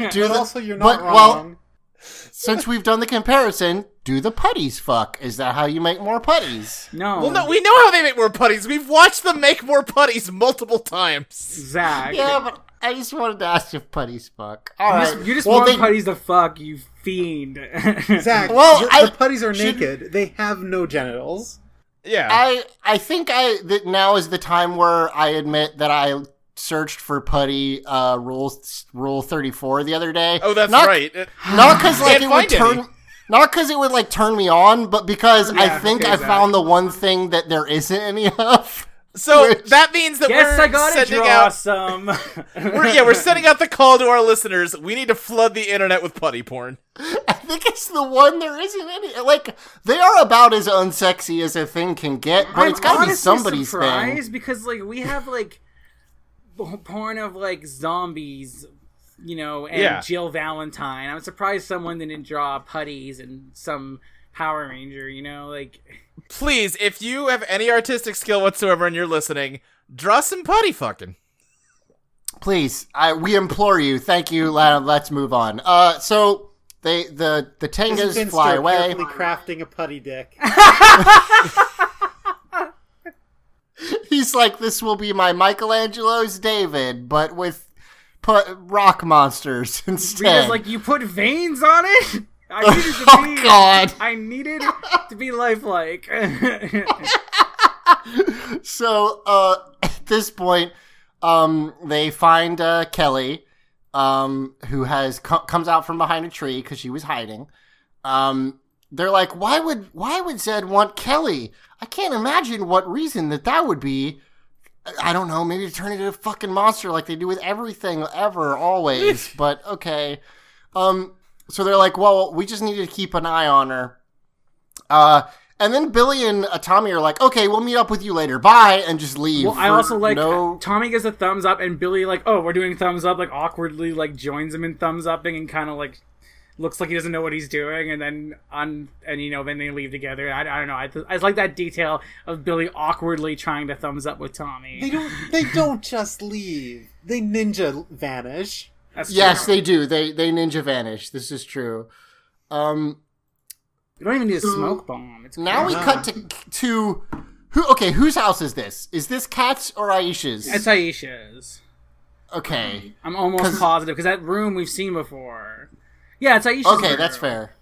Do But the- also, you're not but- wrong. Well, since we've done the comparison, do the putties fuck? Is that how you make more putties? no. Well, no, we know how they make more putties. We've watched them make more putties multiple times. Zach. Yeah, but I just wanted to ask if putties fuck. All You right. just, you just well, want they- putties to fuck, you fiend. Zach, Well, the, I- the putties are should- naked. They have no genitals. Yeah. I I think I that now is the time where I admit that I searched for putty uh rule rule 34 the other day. oh, that's Not- right. Not because like it would find any. turn. Not because it would like turn me on, but because I think okay, I Zach. found the one thing that there isn't any of. So Which- that means that Guess we're I gotta sending draw out. some. We're, yeah, we're sending out the call to our listeners. We need to flood the internet with putty porn. I think it's the one there isn't any. Like they are about as unsexy as a thing can get, but it's got to be honestly somebody's thing. because like we have like porn of like zombies, you know, and Yeah. Jill Valentine. I'm surprised someone didn't draw putties and some Power Ranger. You know, like Please, if you have any artistic skill whatsoever and you're listening, draw some putty fucking. Please, I we implore you. Thank you. Let, let's move on. Uh, so they the the This tengas fly away. crafting a putty dick. He's like, this will be my Michelangelo's David, but with put rock monsters instead. because like you put veins on it. I needed to Oh, be. God. I needed to be lifelike. so uh, at this point, um, they find uh, Kelly, um, who has co- comes out from behind a tree because she was hiding. Um, they're like, why would why would Zedd want Kelly? I can't imagine what reason that that would be. I- I don't know. Maybe to turn into a fucking monster like they do with everything ever, always. but okay. Um, so they're like, well, we just need to keep an eye on her. Uh, and then Billy and uh, Tommy are like, okay, we'll meet up with you later. Bye, and just leave. Well, I also like no. Tommy gives a thumbs up, and Billy like, oh, we're doing thumbs up, like awkwardly like joins him in thumbs upping, and kind of like looks like he doesn't know what he's doing, and then on and you know then they leave together. I, I don't know. I, I like that detail of Billy awkwardly trying to thumbs up with Tommy. They don't. They don't just leave. They ninja vanish. That's Yes, true. they do. They they ninja vanish. This is true. Um, We don't even need a smoke bomb. It's now we cut to to who? Okay, whose house is this? Is this Kat's or Aisha's? it's Aisha's. okay. I'm almost positive because that room we've seen before. Yeah, it's Aisha's. Okay, room. that's fair.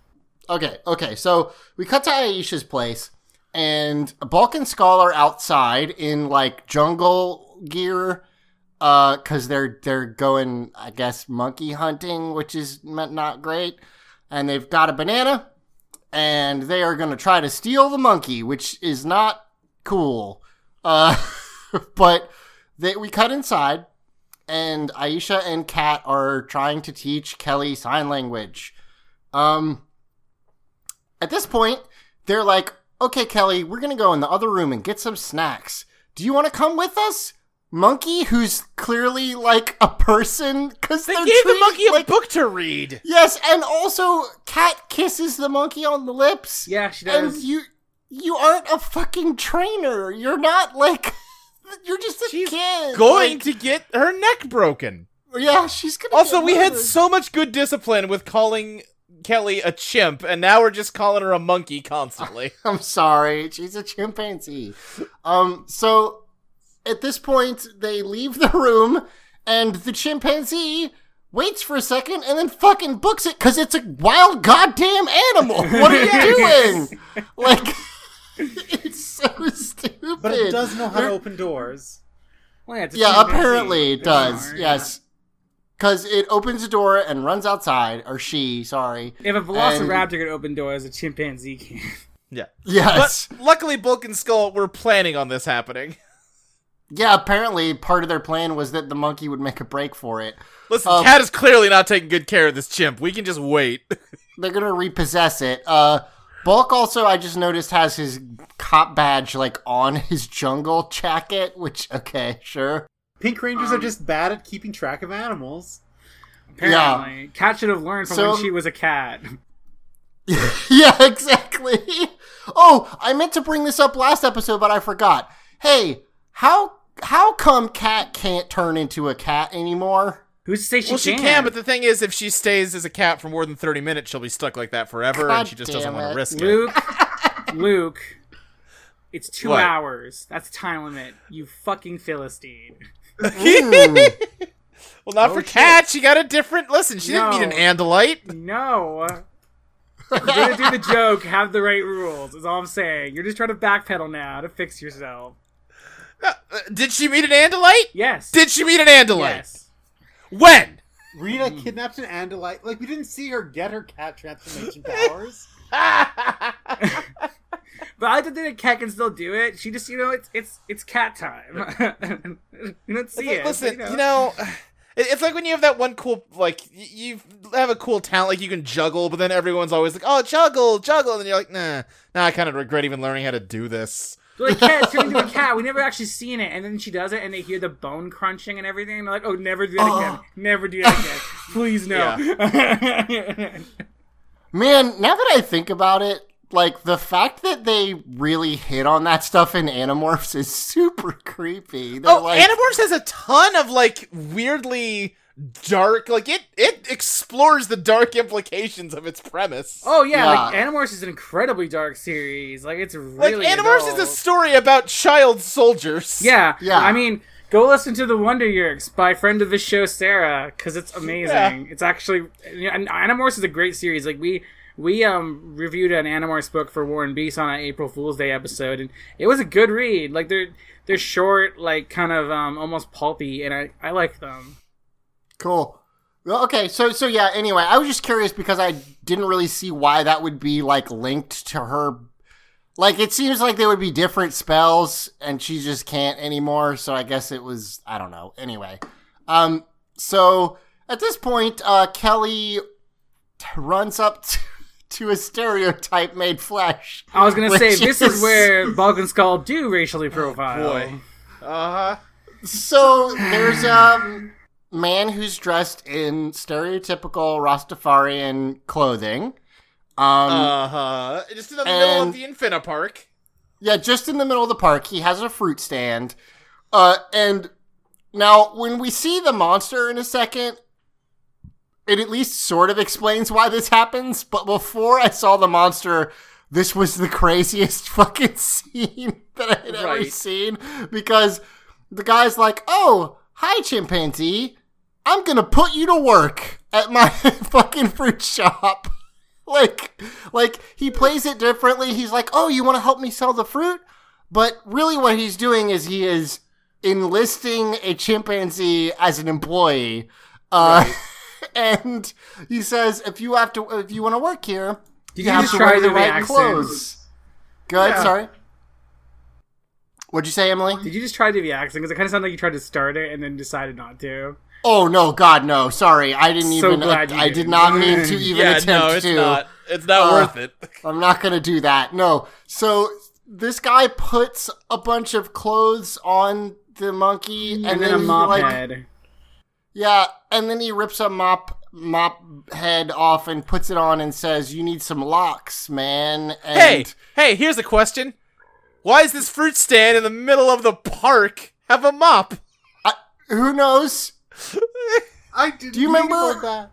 Okay, okay. So we cut to Aisha's place, and Skull are outside in like jungle gear, uh, because they're they're going, I guess, monkey hunting, which is not great. And they've got a banana, and they are going to try to steal the monkey, which is not cool. Uh, but they we cut inside, and Aisha and Kat are trying to teach Kelly sign language. Um, at this point, they're like, "Okay, Kelly, we're gonna go in the other room and get some snacks. Do you want to come with us?" Monkey, who's clearly like a person, because They gave the monkey a book to read. Yes, and also Kat kisses the monkey on the lips. Yeah, she And does. you you aren't a fucking trainer. You're not like you're just a She's kid. Going Like, to get her neck broken. Yeah, she's gonna Also, get we had so much good discipline with calling Kelly a chimp, and now we're just calling her a monkey constantly. I'm sorry. She's a chimpanzee. Um so at this point they leave the room and the chimpanzee waits for a second and then fucking books it cuz it's a wild goddamn animal. What are you doing? Like it's so stupid. But it does know how to They're- open doors. Well, yeah, Yeah, apparently it They are, does. yeah. Yes. Cuz it opens the door and runs outside or she, sorry. If a velociraptor could open doors, a chimpanzee can. yeah. Yes. But luckily, Bulk and Skull were planning on this happening. Yeah, apparently part of their plan was that the monkey would make a break for it. Listen, Um, Kat is clearly not taking good care of this chimp. We can just wait. They're gonna repossess it. Uh, Bulk also, I just noticed, has his cop badge like on his jungle jacket. Which, okay, sure. Pink Rangers are just bad at keeping track of animals. Apparently, cat should have learned from So- when she was a cat. yeah, exactly. Oh, I meant to bring this up last episode, but I forgot. Hey, how how come Kat can't turn into a cat anymore? Who's to say she can't? well, she can? can, but the thing is, if she stays as a cat for more than 30 minutes, she'll be stuck like that forever, God and she just doesn't damn want to risk it. Luke, Luke, it's two What? hours. That's the time limit. You fucking philistine. Mm. Well, not Oh, for shit. Cat. She got a different. Listen, she didn't No. meet an Andalite. No. If you're gonna do the joke, have the right rules. Is all I'm saying. You're just trying to backpedal now to fix yourself. Uh, uh, did she meet an Andalite? Yes. Did she meet an Andalite? Yes. When? Rita kidnapped an Andalite. Like we didn't see her get her cat transformation powers. But I think a cat can still do it. She just, you know, it's it's it's cat time. you don't see it. Listen, but, you know, it- it's like when you have that one cool, like, you have a cool talent, like you can juggle, but then everyone's always like, oh, juggle, juggle. And then you're like, nah, nah, I kind of regret even learning how to do this. So the cat turned into a cat. We never actually seen it, and then she does it, and they hear the bone crunching and everything, and they're like, "Oh, never do that oh. again! Never do that again! Please no!" Man, now that I think about it, like the fact that they really hit on that stuff in Animorphs is super creepy. They're Oh, like, Animorphs has a ton of, like, weirdly dark, like, it, it explores the dark implications of its premise. oh yeah, like Animorphs is an incredibly dark series. Like it's really like, Animorphs is a story about child soldiers. Yeah, Yeah. I mean, go listen to the Wonder Years by friend of the show Sarah because it's amazing. Yeah. It's actually you know, and Animorphs is a great series. Like we we um reviewed an Animorphs book for Warren Beast on an April Fool's Day episode, and it was a good read. Like they're they're short, like kind of um almost pulpy, and I I like them. Cool. Well, okay, so so yeah. Anyway, I was just curious because I didn't really see why that would be like linked to her. Like it seems like there would be different spells, and she just can't anymore. So I guess it was I don't know. Anyway, um, so at this point, uh, Kelly runs up to, to a stereotype made flesh. I was gonna say Which this is- is where Bulk and Skull do racially profile. Boy. Uh huh. So there's a man who's dressed in stereotypical Rastafarian clothing. Um, Uh huh. Just in the middle of the Infina Park. yeah, just in the middle of the park, he has a fruit stand. Uh, and now when we see the monster in a second, it at least sort of explains why this happens. But before I saw the monster, this was the craziest fucking scene that I had ever seen because the guy's like, "Oh, hi, chimpanzee. I'm gonna put you to work at my fucking fruit shop." like, like he plays it differently. He's like, "Oh, you want to help me sell the fruit?" But really, what he's doing is he is enlisting a chimpanzee as an employee. Uh, and he says, "If you have to, if you want to work here, you you have to try wear the the right accent? clothes." Good, Yeah. sorry. What'd you say, Emily? Did you just try to be accent? Because it kind of sounded like you tried to start it and then decided not to. Oh no, God, no! Sorry, I didn't So even. glad you I did didn't. not mean to even yeah, attempt no, it's to. not. It's not Uh, worth it. I'm not gonna do that. No. So this guy puts a bunch of clothes on the monkey, and, And, then, then a he, mop like, head. Yeah, and then he rips a mop mop head off and puts it on and says, "You need some locks, man." And Hey, hey, here's a question. Why is this fruit stand in the middle of the park have a mop? who knows? I did. Do you remember- that?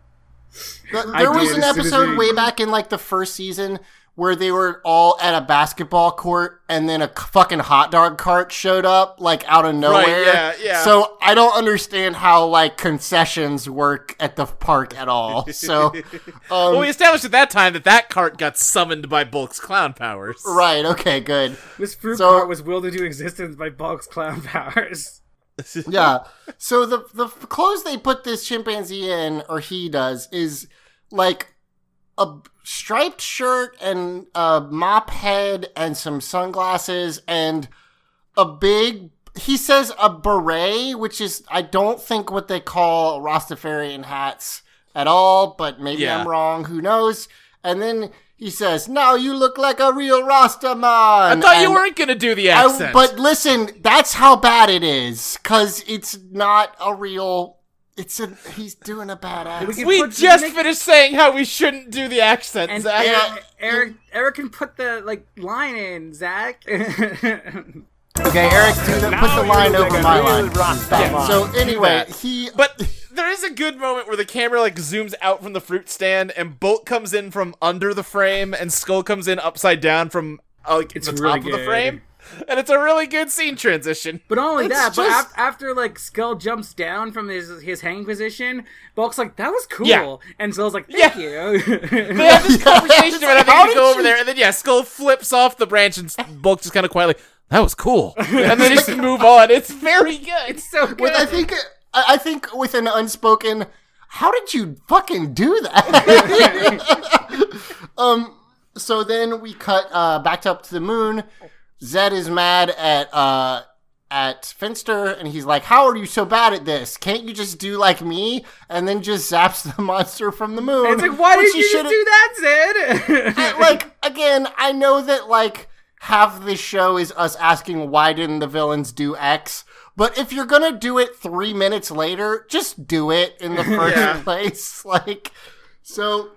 Th- I There was an as soon as episode way back in like the first season where they were all at a basketball court and then a fucking hot dog cart showed up like out of nowhere. yeah, yeah. So I don't understand how like concessions work at the park at all. So, um, well, we established at that time that that cart got summoned by Bulk's clown powers. right, okay, good. This fruit So- cart was willed into existence by Bulk's clown powers. yeah. So the the clothes they put this chimpanzee in, or he does, is like a striped shirt and a mop head and some sunglasses and a big. He says a beret, which is I don't think what they call Rastafarian hats at all, but maybe Yeah. I'm wrong. Who knows? And then he says, "Now you look like a real Rasta man." I thought you weren't gonna do the I- accent. but listen, that's how bad it is because it's not a real. It's a he's doing a bad accent. can we put- just make- finished saying how we shouldn't do the accent, And Zach. Eric, Eric, Eric can put the like line in, Zach. Okay, Eric, do the, put the line over my line. So anyway, he But there is a good moment where the camera like zooms out from the fruit stand, and Bulk comes in from under the frame, and Skull comes in upside down from uh, like It's the top really of the good. frame, and it's a really good scene transition. But not only It's that, but just- af- after like Skull jumps down from his his hanging position, Bulk's like, "That was cool," Yeah. and Skull's like, "Thank Yeah. you." They have this conversation It's about like, having to go over you- there, and then yeah, Skull flips off the branch, and Bulk just kind of quietly, "That was cool," and then just move on. It's very good. so good. with I think I I think with an unspoken. How did you fucking do that? um. So then we cut uh, back up to the moon. Zedd is mad at uh at Finster, and he's like, "How are you so bad at this? Can't you just do like me?" And then just zaps the monster from the moon. it's like, why did you just do that, Zedd? I- like again, I know that like half this show is us asking why didn't the villains do X, but if you're gonna do it three minutes later, just do it in the first Yeah. place. Like, so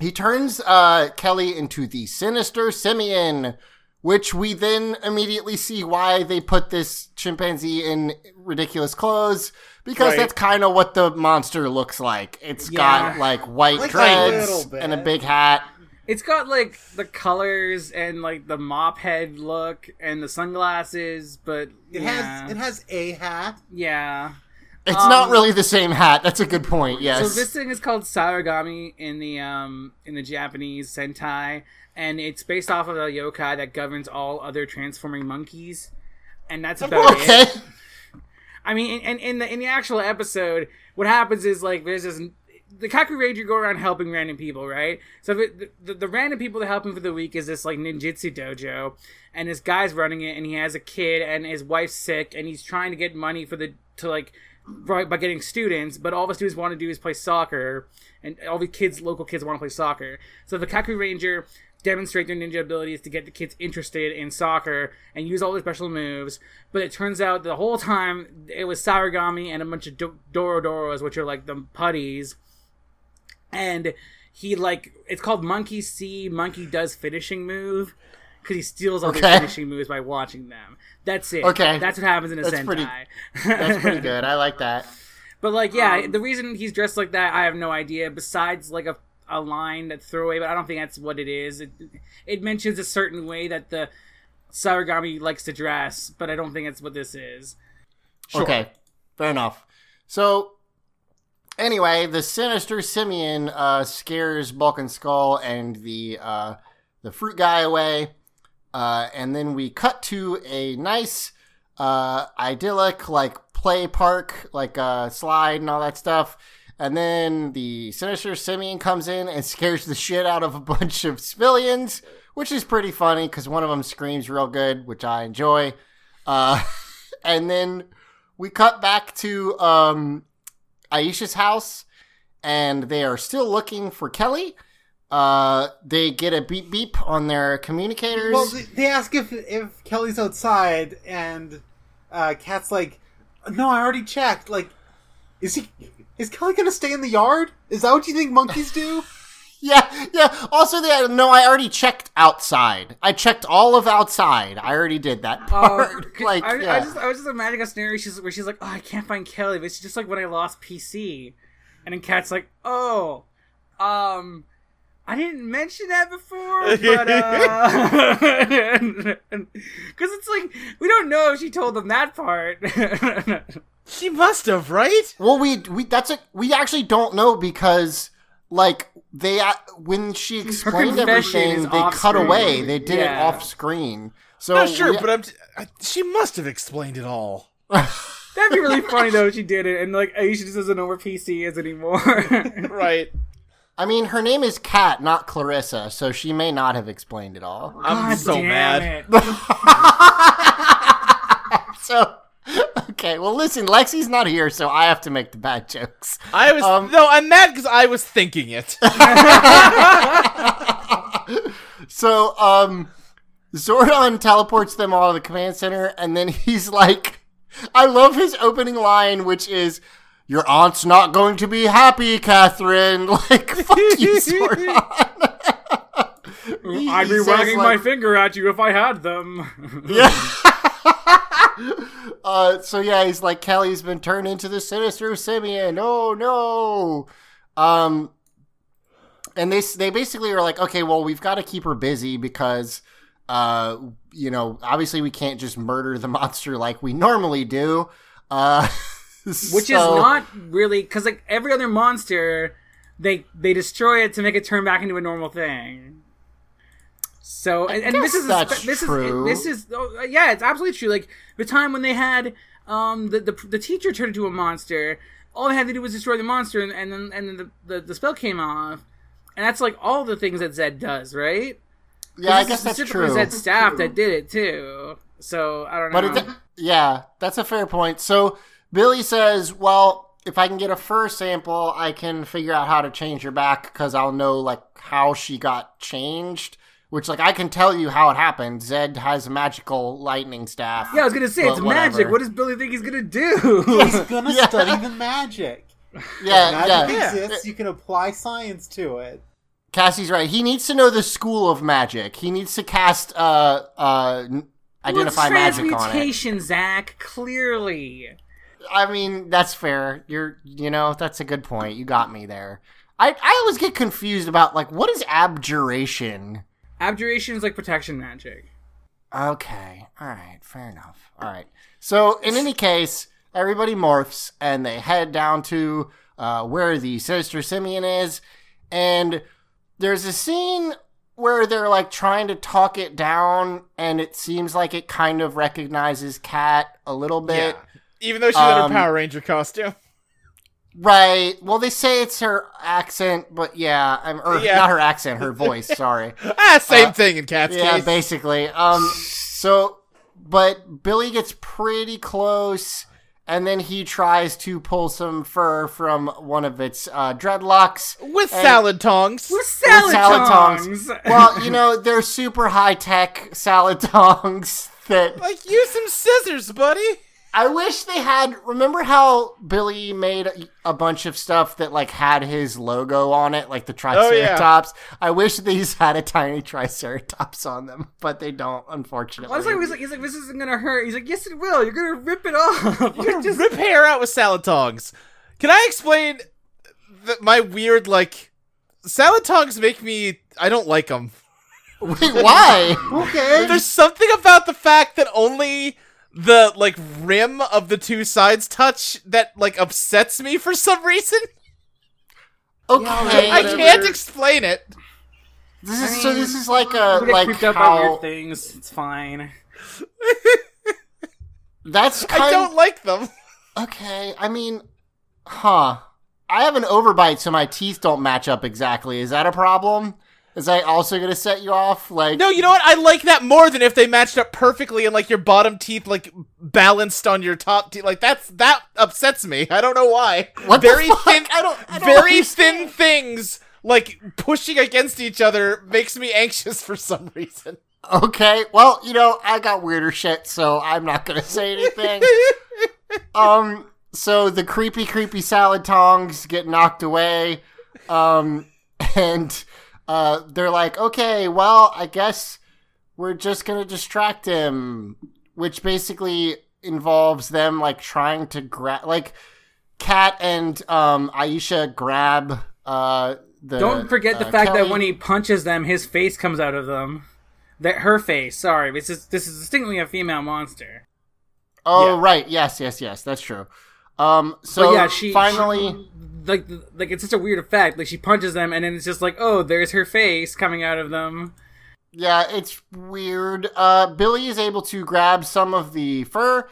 he turns uh, Kelly into the sinister simian. Which we then immediately see why they put this chimpanzee in ridiculous clothes because Right. that's kind of what the monster looks like. It's got like white Like dreads little bit. and a big hat. It's got like the colors and like the mop head look and the sunglasses, but It yeah, has it has a hat. yeah. It's Um, not really the same hat. That's a good point. Yes. So this thing is called Saragami in the um in the Japanese Sentai, and it's based off of a yokai that governs all other transforming monkeys, and that's about okay. it. I mean, and in, the in the actual episode, what happens is like there's this the Kakuranger go around helping random people, right? So the, the the random people that help him for the week is this like ninjutsu dojo, and this guy's running it, and he has a kid, and his wife's sick, and he's trying to get money for the to like by, by getting students, but all the students want to do is play soccer, and all the kids, local kids, want to play soccer. So the Kakuranger demonstrate their ninja abilities to get the kids interested in soccer and use all their special moves. But it turns out the whole time it was Saragami and a bunch of do- Dorodoros, which are like the putties. And he like it's called Monkey See Monkey Does finishing move because he steals all Okay. their finishing moves by watching them. That's it. Okay. that's what happens in a That's Sentai. pretty- That's pretty good. I like that. But like, yeah, the reason he's dressed like that, I have no idea. Besides, like a a line that throwaway, but I don't think that's what it is. It it mentions a certain way that the Saragami likes to dress, but I don't think that's what this is. Okay. Fair enough. So anyway, the sinister simian uh, scares Bulk and Skull and the uh, the fruit guy away, uh, and then we cut to a nice, uh, idyllic like play park, like a slide and all that stuff. And then the sinister simian comes in and scares the shit out of a bunch of civilians, which is pretty funny because one of them screams real good, which I enjoy. Uh, and then we cut back to um, Aisha's house, and they are still looking for Kelly. Uh, they get a beep beep on their communicators. Well, they- they ask if if Kelly's outside, and uh, Kat's like, "No, I already checked. Like, is he? Is Kelly gonna stay in the yard? Is that what you think monkeys do?" Yeah, yeah. Also, they no, I already checked outside. I checked all of outside. I already did that part. Oh, like, I, yeah. I just I was just imagining a scenario she's, where she's like, "Oh, I can't find Kelly." But it's just like when I lost PC, and then Kat's like, "Oh, um, I didn't mention that before, but uh, because it's like we don't know if she told them that part." She must have, right? well, we we that's a we actually don't know because like they uh, when she explained everything, they cut screen. away. They did it off screen. So Not sure, we- but I'm. I, she must have explained it all. That'd be really funny though if she did it, and like Aisha just doesn't know where PC is anymore. Right. I mean, her name is Kat, not Clarissa, so she may not have explained it all. I'm God so damn mad. it. So okay, well, listen, Lexi's not here, so I have to make the bad jokes. I was Um, no, I'm mad because I was thinking it. So, um, Zordon teleports them all to the command center, and then he's like, I love his opening line, which is, Your aunt's not going to be happy, Catherine. Like, fuck you. He- I'd be wagging my finger at you if I had them. Yeah. uh, so yeah, he's like Kelly's been turned into the sinister Simian. Oh no. Um, and they they basically are like, okay, well, we've got to keep her busy because, uh, you know, obviously we can't just murder the monster like we normally do. Uh, Which is not really because like every other monster, they they destroy it to make it turn back into a normal thing. So and, and this is that's this true. is this is oh, yeah, it's absolutely true. Like the time when they had um the the, the teacher turned into a monster, all they had to do was destroy the monster, and, and then and then the, the the spell came off, and that's like all the things that Zedd does, right? Yeah, I guess that's true. Zedd's staff that did it too. So I don't know. But it, yeah, that's a fair point. So Billy says, "Well, if I can get a fur sample, I can figure out how to change her back because I'll know like how she got changed." Which, like, I can tell you how it happened. Zedd has a magical lightning staff. yeah, I was gonna say it's whatever. magic. What does Billy think he's gonna do? He's gonna Yeah. study the magic. Yeah, Magic yeah. exists. You can apply science to it. Cassie's right. He needs to know the school of magic. He needs to cast uh uh identify well, it's magic on it. transmutation, Zach. Clearly, I mean, that's fair. You're, you know, that's a good point. You got me there. I, I always get confused about like what is abjuration. abjuration is like protection magic. Okay, all right, fair enough. All right. So in any case, everybody morphs and they head down to uh, where the sinister simian is, and there's a scene where they're like trying to talk it down, and it seems like it kind of recognizes Kat a little bit. Yeah. Even though she's in Um, her Power Ranger costume. Right. Well, they say it's her accent, but yeah, I'm or Yeah. not her accent, her voice. Sorry. Ah, same uh, thing in Kat's yeah, case. basically. Um. So, but Billy gets pretty close, and then he tries to pull some fur from one of its uh, dreadlocks With salad tongs. With with salad, salad tongs. well, you know they're super high tech salad tongs that Like, use some scissors, buddy. I wish they had. Remember how Billy made a, a bunch of stuff that like had his logo on it, like the oh, Triceratops. I wish these had a tiny Triceratops on them, but they don't, unfortunately. Honestly, he's like, he's like, this isn't gonna hurt. He's like, yes, it will. You're gonna rip it off. You're gonna rip hair out with salad tongs. Can I explain th- my weird, like, salad tongs make me. I don't like them. Wait, why? Okay. There's something about the fact that only the, like, rim of the two sides touch that, like, upsets me for some reason. Okay, I can't explain it. this is so. This is like a like creeped out by how weird things. It's fine. that's kind. I don't like them. Okay, I mean, huh? I have an overbite, so my teeth don't match up exactly. Is that a problem? Is that also gonna set you off? Like No, you know what? I like that more than if they matched up perfectly and like your bottom teeth like balanced on your top teeth. Like that's that upsets me. I don't know why. What the very fuck? thin, I don't- I don't very understand. thin things like pushing against each other makes me anxious for some reason. Okay, well, you know, I got weirder shit, so I'm not gonna say anything. um, so the creepy, creepy salad tongs get knocked away, um, and uh, they're like, okay, well, I guess we're just gonna distract him, which basically involves them like trying to grab, like, Kat and um, Aisha grab uh the. Don't forget the uh, fact that when he punches them, his face comes out of them. That her face. Sorry, this is this is distinctly a female monster. Oh Yeah. right, yes, yes, yes, that's true. Um, so But yeah, she finally, she- like like it's such a weird effect. Like she punches them, and then it's just like, oh, there's her face coming out of them. yeah, it's weird. Uh, Billy is able to grab some of the fur,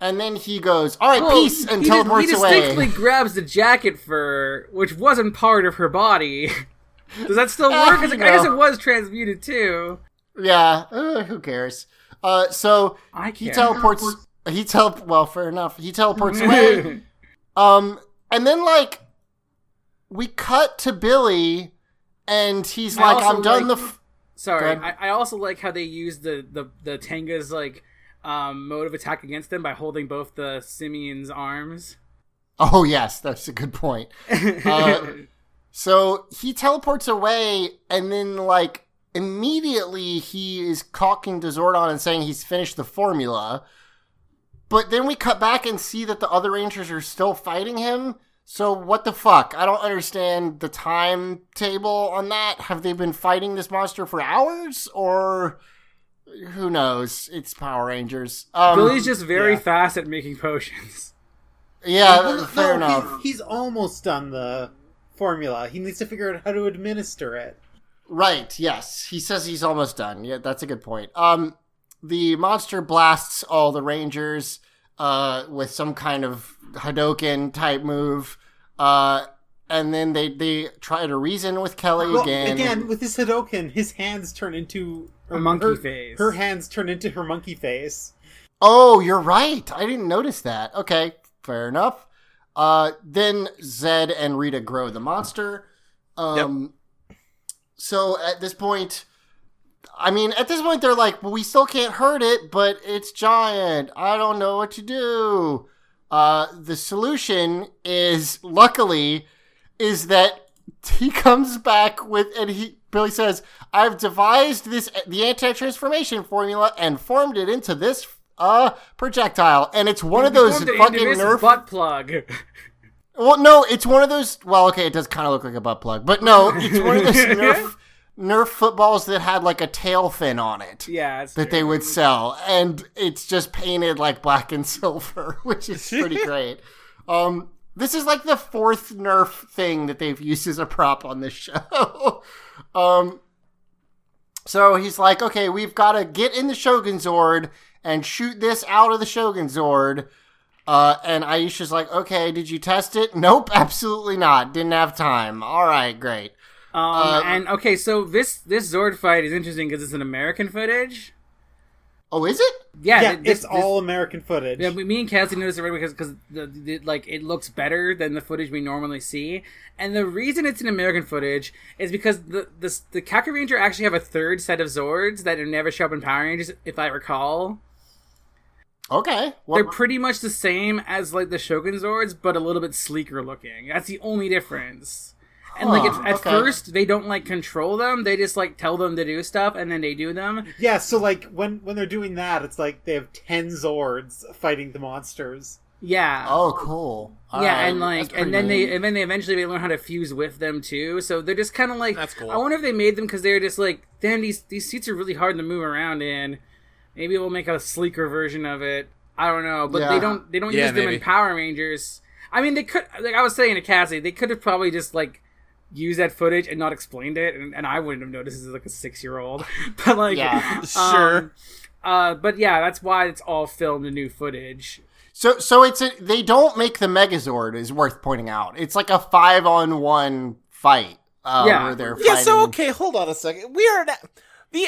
and then he goes, "All right, Well, peace," and he, teleports he away. distinctly grabs the jacket fur, which wasn't part of her body. Does that still work? work? 'Cause, like, I guess it was transmuted too. Yeah, uh, who cares? Uh, so I he teleports. He tel. Well, fair enough. He teleports away. Um, and then like we cut to Billy, and he's I like, "I'm done like- the." F- Sorry, I, I also like how they use the the the Tenga's like um, mode of attack against them by holding both the Simian's arms. oh yes, that's a good point. Uh, So he teleports away, and then like immediately he is talking to Zordon and saying he's finished the formula. But then we cut back and see that the other Rangers are still fighting him. So what the fuck? I don't understand the timetable on that. Have they been fighting this monster for hours, or who knows? It's Power Rangers. Um, Billy's just very yeah. fast at making potions. yeah, Well, fair no, enough. He's, he's almost done the formula. He needs to figure out how to administer it. Right, yes. He says he's almost done. Yeah, that's a good point. Um the monster blasts all the rangers uh with some kind of Hadoken type move. Uh and then they they try to reason with Kelly Well, again. again, with his Hadoken, his hands turn into A monkey her, face. Her hands turn into her monkey face. Oh, you're right. I didn't notice that. Okay, fair enough. Uh then Zedd and Rita grow the monster. Um so at this point I mean, at this point they're like, well, we still can't hurt it, but it's giant. I don't know what to do. Uh the solution is luckily is that he comes back with and he Billy says, "I've devised this the anti-transformation formula and formed it into this uh projectile, and it's one of those fucking Nerf. butt plug. Well, no, it's one of those. Well, okay, it does kind of look like a butt plug, but no, it's one of those Nerf Nerf footballs that had like a tail fin on it yeah, that they would sell, and it's just painted like black and silver, which is pretty great. Um, this is like the fourth Nerf thing that they've used as a prop on this show. um, so he's like, okay, we've got to get in the Shogun Zord and shoot this out of the Shogun Zord. Uh, and Aisha's like, okay, did you test it? Nope, absolutely not. Didn't have time. All right, great. Um, Uh, and okay, so this this Zord fight is interesting because it's an American footage. Oh, is it? Yeah, Yeah, this, it's all American footage. Yeah, me and Cassie noticed it right because because the, the, like it looks better than the footage we normally see, and the reason it's an American footage is because the the the Kakuranger actually have a third set of Zords that are never show up in Power Rangers, if I recall. Okay. What, They're pretty much the same as like the Shogun Zords, but a little bit sleeker looking. That's the only difference. And like at, at okay. first, they don't like control them; they just like tell them to do stuff, and then they do them. yeah, so like when when they're doing that, it's like they have ten Zords fighting the monsters. Yeah. oh, cool. All yeah, right, and um, like, and then neat. they, and then they eventually they learn how to fuse with them too. So they're just kind of like, That's cool. I wonder if they made them because they're just like, damn, these these seats are really hard to move around in. Maybe we'll make a sleeker version of it. I don't know, but Yeah. they don't they don't Yeah, use them maybe. in Power Rangers. I mean, they could like I was saying to Cassie, they could have probably just like used that footage and not explained it, and, and I wouldn't have noticed as like a six year old. But like, Yeah. Sure. um, uh, but yeah, that's why it's all filmed in new footage. So, so it's a, they don't make the Megazord is worth pointing out. It's like a five on one fight. Uh, Yeah. where they're Yeah, so okay, hold on a second. We are not, the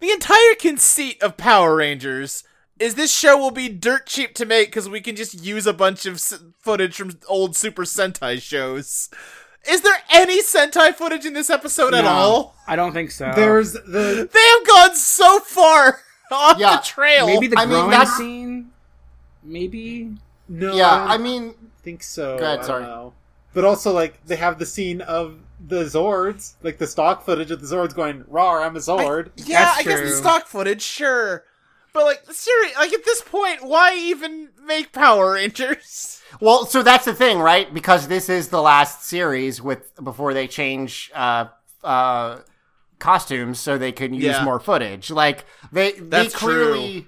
the entire conceit of Power Rangers is this show will be dirt cheap to make because we can just use a bunch of s- footage from old Super Sentai shows. Is there any Sentai footage in this episode at all? I don't think so. There's the They have gone so far off Yeah, the trail. maybe the I mean, growing that's- scene. Maybe. no. Yeah, I, I mean, think so. Go ahead, I don't sorry. know. But also, like they have the scene of the Zords, like the stock footage of the Zords going, "Raw, I'm a Zord." yeah, That's I guess the stock footage, sure. But like, seriously, like at this point, why even make Power Rangers? well, so that's the thing, right? Because this is the last series with before they change uh, uh, costumes, so they can use Yeah. more footage. Like they, they That's clearly.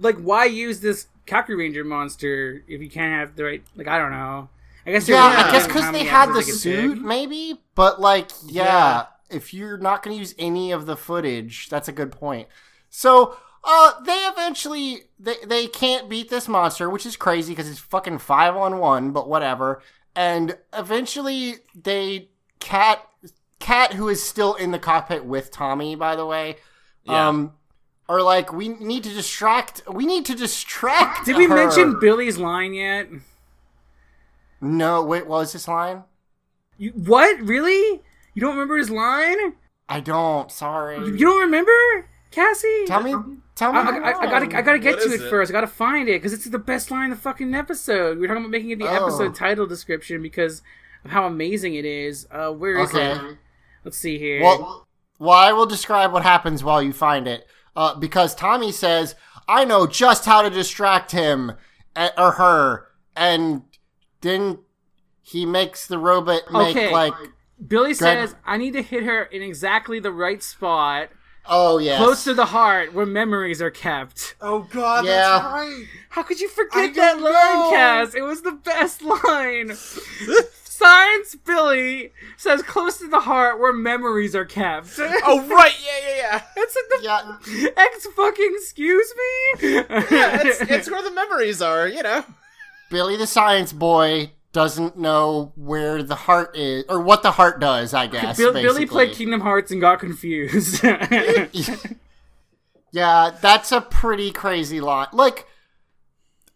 Like, why use this Kakuranger monster if you can't have the right? Like, I don't know. I guess. Yeah, I guess because they had the they suit, pick. maybe. But like, yeah, Yeah. if you're not going to use any of the footage, that's a good point. So, uh, they eventually they they can't beat this monster, which is crazy because it's fucking five on one. But whatever. And eventually, they Kat Kat who is still in the cockpit with Tommy, by the way. Yeah. Um, are like we need to distract. We need to distract. Did we her." mention Billy's line yet? No, wait. What was this line? You, what? Really? You don't remember his line? I don't. Sorry. You don't remember, Cassie? Tell me, tell me. I, I, I, I gotta, I gotta get What to it, it? first. I gotta find it because it's the best line in the fucking episode. We are talking about making it the Oh. episode title description because of how amazing it is. Uh, where is Okay. it? Let's see here. Well, well, I will describe what happens while you find it. Uh, because Tommy says, "I know just how to distract him or her," and then he makes the robot make Okay. like, Billy says, "I need to hit her in exactly the right spot, "Oh yeah. close to the heart, where memories are kept." Oh God, Yeah. that's right. How could you I forget that line, know. Cass? It was the best line. Science Billy says, "Close to the heart, where memories are kept." oh right, yeah, yeah, yeah. It's like the yeah." X fucking excuse me. Yeah, it's, it's where the memories are, you know. Billy the science boy doesn't know where the heart is or what the heart does. I guess Bill, Billy played Kingdom Hearts and got confused. Yeah, that's a pretty crazy lot. Like,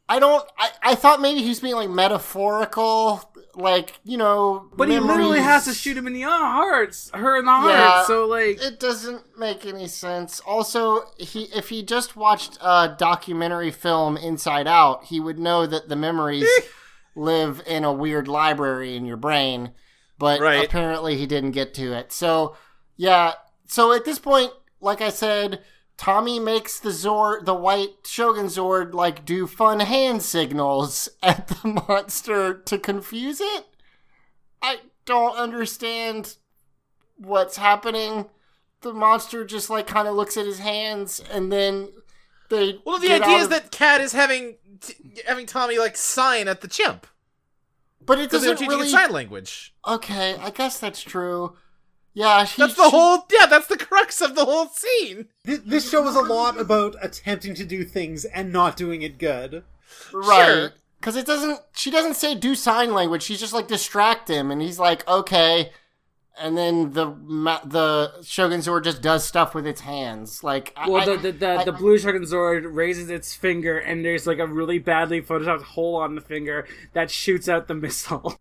I don't. I, I thought maybe he was being like metaphorical, like you know. but he literally has to shoot him in the uh, hearts, her in the heart. Yeah, so like, it doesn't make any sense. Also, he if he just watched a documentary film Inside Out, he would know that the memories live in a weird library in your brain. But Right. apparently, he didn't get to it. So yeah. So at this point, like I said, Tommy makes the Zord, the white Shogun Zord, like do fun hand signals at the monster to confuse it. I don't understand what's happening. The monster just like kind of looks at his hands, and then they. Well, the idea is of- that Kat is having t- having Tommy like sign at the chimp but it doesn't teaching really. sign language. Okay, I guess that's true. Yeah, he, That's the she- whole. Yeah, that's the crux of the whole scene. Th- This show is a lot about attempting to do things and not doing it good. right Sure. because it doesn't. She doesn't say do sign language. She's just like distract him, and he's like okay. And then the ma- the Shogun Zord just does stuff with its hands, like well, I- the the, the, I- the blue Shogun Zord raises its finger, and there's like a really badly photoshopped hole on the finger that shoots out the missile.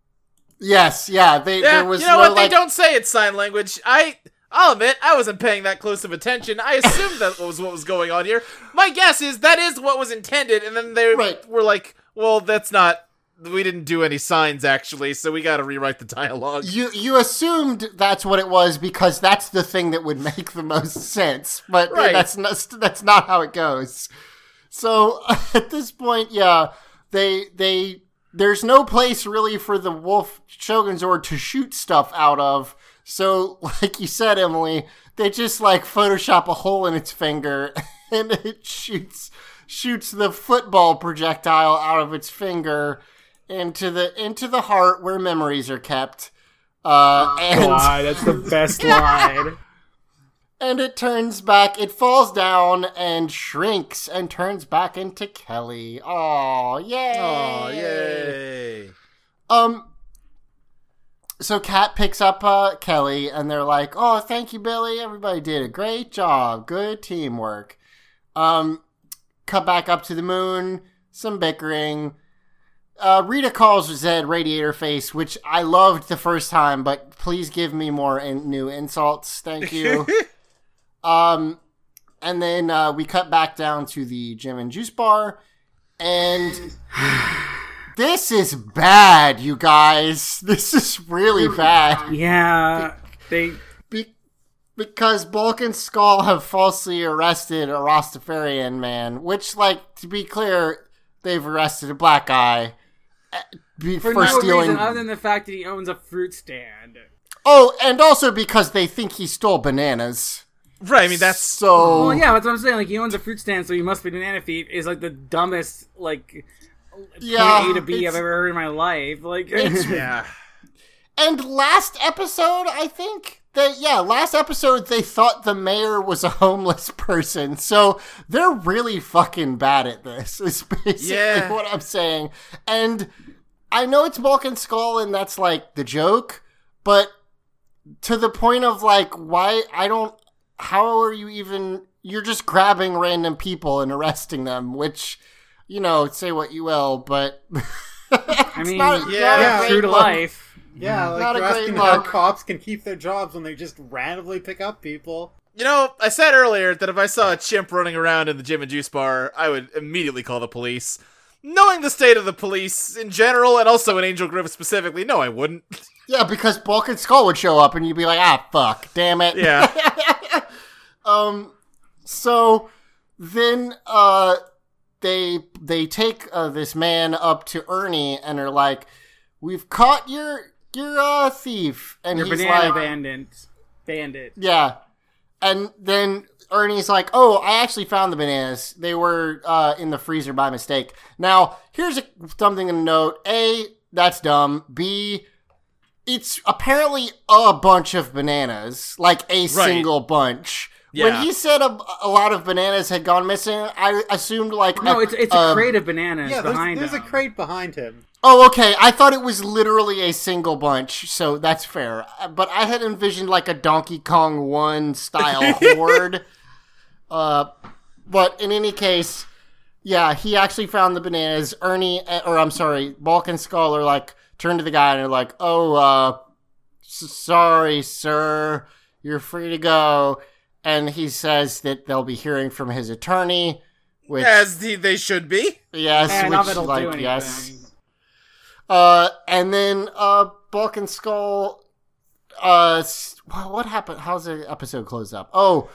yes, yeah. They Yeah, there was you know no what? like They don't say it's sign language. I. I'll admit, I wasn't paying that close of attention. I assumed that was what was going on here. My guess is that is what was intended, and then they Right. were like, "Well, that's not. We didn't do any signs actually, so we got to rewrite the dialogue. you you assumed that's what it was because that's the thing that would make the most sense, but Right. that's not that's not how it goes. So at this point, yeah, they they there's no place really for the Wolf Shogun Zord to shoot stuff out of. So like you said, Emily, they just like Photoshop a hole in its finger and it shoots shoots the football projectile out of its finger into the into the heart where memories are kept. Uh, and that's the best line. and it turns back. It falls down and shrinks and turns back into Kelly. Oh, yay! Oh, yay! Um. so Kat picks up uh, Kelly, and they're like, "Oh, thank you, Billy. Everybody did a great job. Good teamwork." Um, cut back up to the moon. Some bickering. Uh, Rita calls Zedd Radiator Face, which I loved the first time, but please give me more in- new insults. Thank you. um, and then uh, we cut back down to the gym and juice bar, and this is bad, you guys. This is really bad. Yeah, they. Be- because Bulk and Skull have falsely arrested a Rastafarian man, which, like, to be clear, they've arrested a black guy be- For, for, no stealing. reason other than the fact that he owns a fruit stand. oh, and also because they think he stole bananas. Right. I mean, that's So Well, yeah, that's what I'm saying. Like, he owns a fruit stand, so he must be a banana thief. Is like the dumbest like yeah, point A to B it's- I've ever heard in my life. Like, yeah. And last episode, I think that yeah, last episode they thought the mayor was a homeless person. So they're really fucking bad at this. Is basically Yeah. what I'm saying. And I know it's Bulk and Skull and that's like the joke, but to the point of like why I don't how are you even you're just grabbing random people and arresting them, which you know, say what you will, but I mean, not- yeah, not yeah, true to look. life. Yeah, like Not a you're great asking how look. cops can keep their jobs when they just randomly pick up people. You know, I said earlier that if I saw a chimp running around in the gym and juice bar, I would immediately call the police. Knowing the state of the police in general, and also in Angel Grove specifically, no, I wouldn't. Yeah, because Bulk and Skull would show up and you'd be like, ah, fuck, damn it. Yeah. um, so then, uh, they they take uh, this man up to Ernie and are like, "We've caught your your a thief," and Your he's banana like, bandit. Bandit. "Yeah," and then Ernie's like, "Oh, I actually found the bananas. They were uh, in the freezer by mistake." Now, here's a, something to note: A, that's dumb. B, it's apparently a bunch of bananas, like a single bunch. Yeah. When he said a, a lot of bananas had gone missing, I assumed like No, a- it's it's a um, crate of bananas Yeah, there's, behind there's a him. crate behind him. Oh, okay. I thought it was literally a single bunch, so that's fair. Uh, But I had envisioned like a Donkey Kong One style horde. Uh, but in any case, yeah, he actually found the bananas. Ernie, uh, or I'm sorry, Bulk and Skull are like turn to the guy and are like, "Oh, uh, s- sorry, sir, you're free to go." And he says that they'll be hearing from his attorney, which As the, they should be. yes, Eh, which not that it'll like yes. Uh, and then uh, Bulk and Skull. Uh, what happened? How's the episode close up? Oh,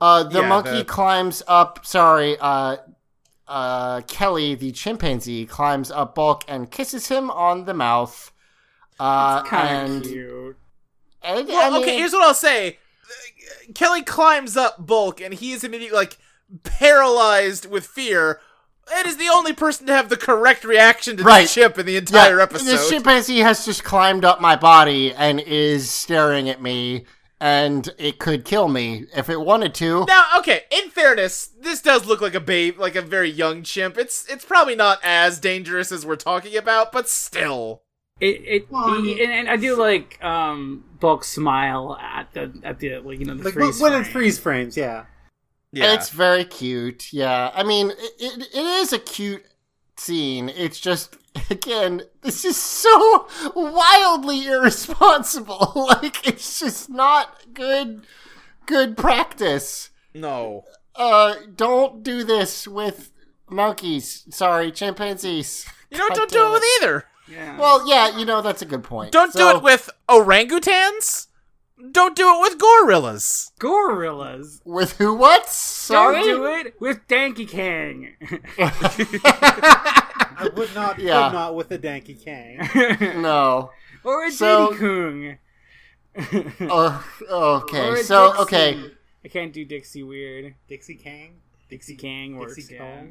uh, the Yeah, monkey the- climbs up. Sorry, uh, uh, Kelly, the chimpanzee, climbs up Bulk and kisses him on the mouth. Uh, Kind and of cute. and- Well, I okay, here's what I'll say. Kelly climbs up Bulk, and he is immediately like paralyzed with fear. It is the only person to have the correct reaction to Right. the chip in the entire Yeah, episode. This chimpanzee has just climbed up my body and is staring at me, and it could kill me if it wanted to. Now, okay, in fairness, this does look like a babe, like a very young chimp. It's it's probably not as dangerous as we're talking about, but still. It it he, and, and I do like um Bulk smile at the at the like, you know the Like freeze when it freeze frames, yeah. Yeah. It's very cute. Yeah. I mean, it, it, it is a cute scene. It's just, again, this is so wildly irresponsible. like, it's just not good, good practice. no. Uh, don't do this with monkeys. Sorry, chimpanzees. You know, God don't do it with either. Yeah. Well, yeah, you know, that's a good point. Don't do it with orangutans. Don't do it with gorillas. gorillas. With who what? Sorry? Don't do it with Danky Kang. I would not, Yeah. could not with a Danky Kang. No. or a So- Diddy Kung. Oh, Or okay. a So, Dixie. okay. I can't do Dixie weird. Dixie Kang? Dixie Kang works. Dixie yeah.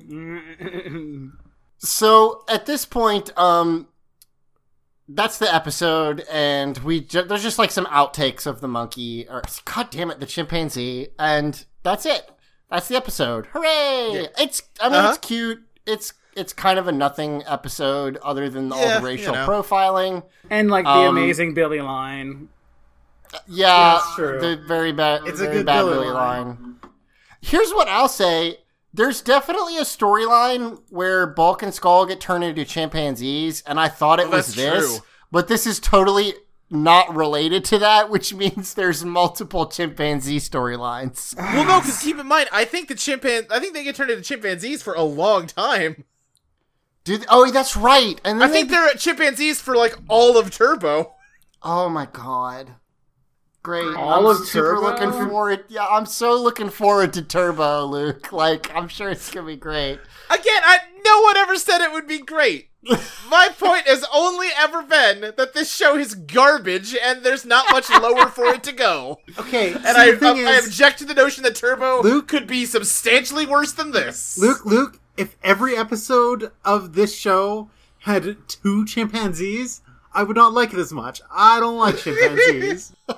So at this point, um, that's the episode, and we ju- there's just like some outtakes of the monkey, or god damn it, the chimpanzee, and that's it. That's the episode. Hooray! It's I mean Uh-huh. it's cute. It's it's kind of a nothing episode other than all Yeah, the racial you know. profiling. And like the Um, amazing Billy line. Yeah, That's true. the very bad, It's a good bad Billy Billy line. line. Here's what I'll say: there's definitely a storyline where Bulk and Skull get turned into chimpanzees, and I thought it Well, was Oh, this, true. but this is totally not related to that, which means there's multiple chimpanzee storylines. Well, no, because keep in mind, I think the chimpan, I think they get turned into chimpanzees for a long time. Dude, oh, that's right. And I then think they- they're chimpanzees for like all of Turbo. Oh my god. Great. All I'm of super Turbo? looking forward. Yeah, I'm so looking forward to Turbo, Luke. Like, I'm sure it's gonna be great. Again, I, no one ever said it would be great. My point has only ever been that this show is garbage and there's not much lower for it to go. Okay, And so I, the thing I, I object to the notion that Turbo Luke- could be substantially worse than this. Luke, Luke, if every episode of this show had two chimpanzees, I would not like it as much. I don't like chimpanzees.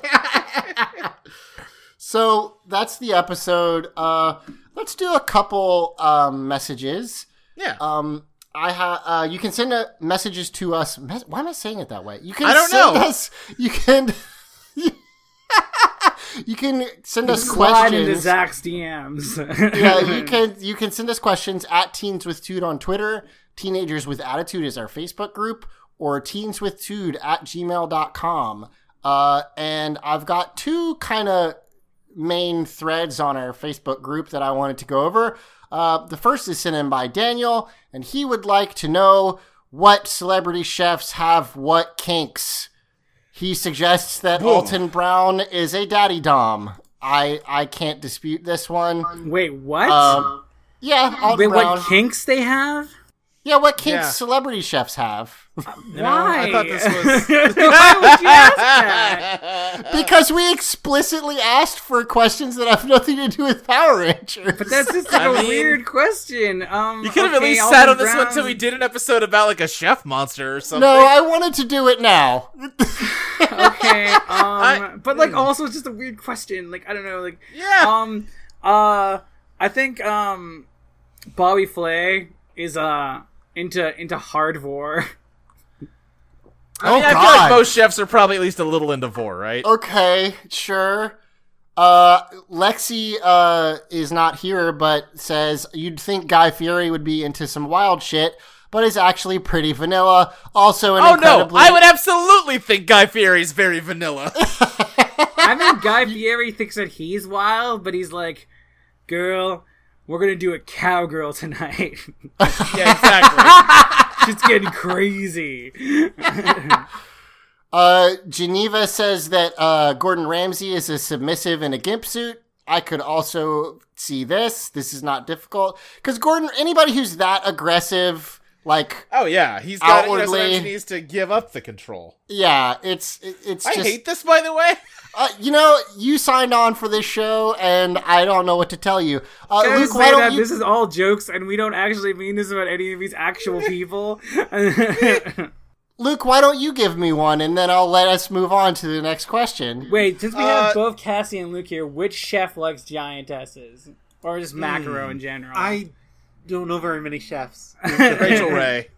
So that's the episode. Uh, let's do a couple um, messages. Yeah. Um, I have. Uh, you can send uh, messages to us. Mes- Why am I saying it that way? You can. I don't send know. Us, you can. you can send us Slide into questions. Zach's DMs. yeah, you can you can send us questions at Teens with Tude on Twitter. Teenagers with Attitude is our Facebook group, or teens with Tude at gmail.com. Uh, and I've got two kind of main threads on our Facebook group that I wanted to go over. Uh, the first is sent in by Daniel, and he would like to know what celebrity chefs have what kinks. He suggests that Alton Brown is a daddy dom. I I can't dispute this one. Wait, what? Um, yeah, Alton Wait, Brown. what kinks they have? yeah, what kinks Yeah. celebrity chefs have? Why? I thought this was- Why would you ask that? because we explicitly asked for questions that have nothing to do with Power Rangers. But that's just like a I mean- weird question. Um, You could have at least Alton sat on this one until we did an episode about like a chef monster or something. no, I wanted to do it now. Okay, um, but like also it's just a weird question. Like I don't know, like Yeah. um, uh, I think um, Bobby Flay is uh into into hard vore. I, mean, oh I feel like most chefs are probably at least a little into vore, right? Okay, sure. Uh, Lexi uh is not here, but says you'd think Guy Fieri would be into some wild shit, but is actually pretty vanilla. Also, an oh no, I would absolutely think Guy Fieri's very vanilla. I think Guy Fieri thinks that he's wild, but he's like, girl, we're gonna do a cowgirl tonight. yeah, exactly. She's getting crazy. Uh, Geneva says that uh, Gordon Ramsay is a submissive in a gimp suit. I could also see this. This is not difficult because Gordon, anybody who's that aggressive, like, Oh yeah, he's got you know, Outwardly- he needs to give up the control. yeah, it's it- it's I just hate this, by the way. uh, you know you signed on for this show, and I don't know what to tell you. Uh, Can Luke, why don't that you? this is all jokes, and we don't actually mean this about any of these actual people. Luke, why don't you give me one, and then I'll let us move on to the next question. Wait, since we Uh, have both Cassie and Luke here, which chef likes giantesses, or just macro in general? I don't know very many chefs. Rachael Ray.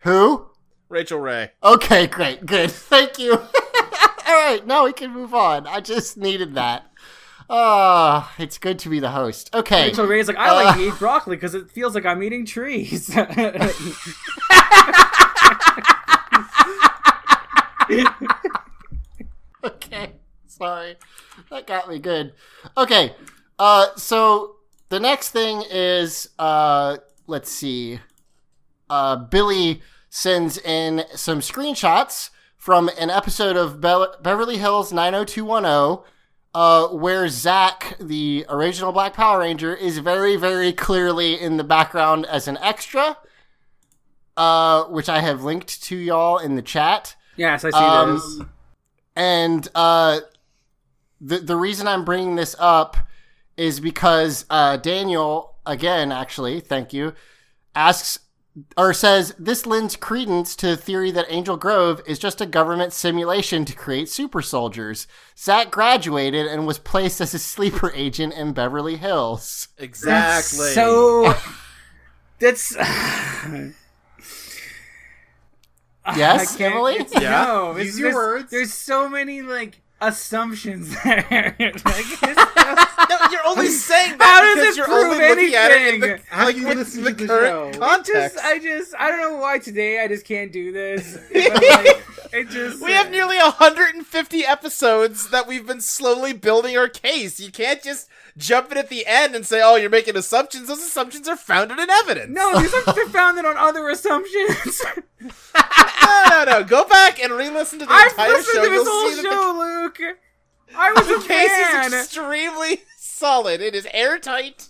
Who? Rachael Ray. Okay, great, good. Thank you. All right, now we can move on. I just needed that. Ah, it's good to be the host. Okay. Rachael Ray's like, I Uh, like to eat broccoli because it feels like I'm eating trees. okay. Sorry. That got me good. Okay. Uh so the next thing is uh let's see. Uh Billy sends in some screenshots from an episode of Be- Beverly Hills 90210 uh, where Zach, the original Black Power Ranger, is very, very clearly in the background as an extra, uh, which I have linked to y'all in the chat. yes, I see Um, this. And uh, the the reason I'm bringing this up is because uh, Daniel, again, actually, thank you, asks or says this lends credence to the theory that Angel Grove is just a government simulation to create super soldiers. Zach graduated and was placed as a sleeper agent in Beverly Hills. Exactly. So That's Yes, I can't- Emily? it's- Yeah. No, it's- Use your there's, words. There's so many like assumptions there. like, it's No, you're only saying How that does because it you're prove only looking at it in the, anything? Have like, you with listened the to the current show? context. just, I just, I don't know why today I just can't do this. Like, it just, we have uh, nearly 150 episodes that we've been slowly building our case. You can't just jump in at the end and say, "Oh, you're making assumptions." Those assumptions are founded in evidence. No, these are they're founded on other assumptions. no, no, no. Go back and re-listen to the I've entire listened show. to this You'll whole show, Luke. I was the, a case fan. is extremely solid. It is airtight.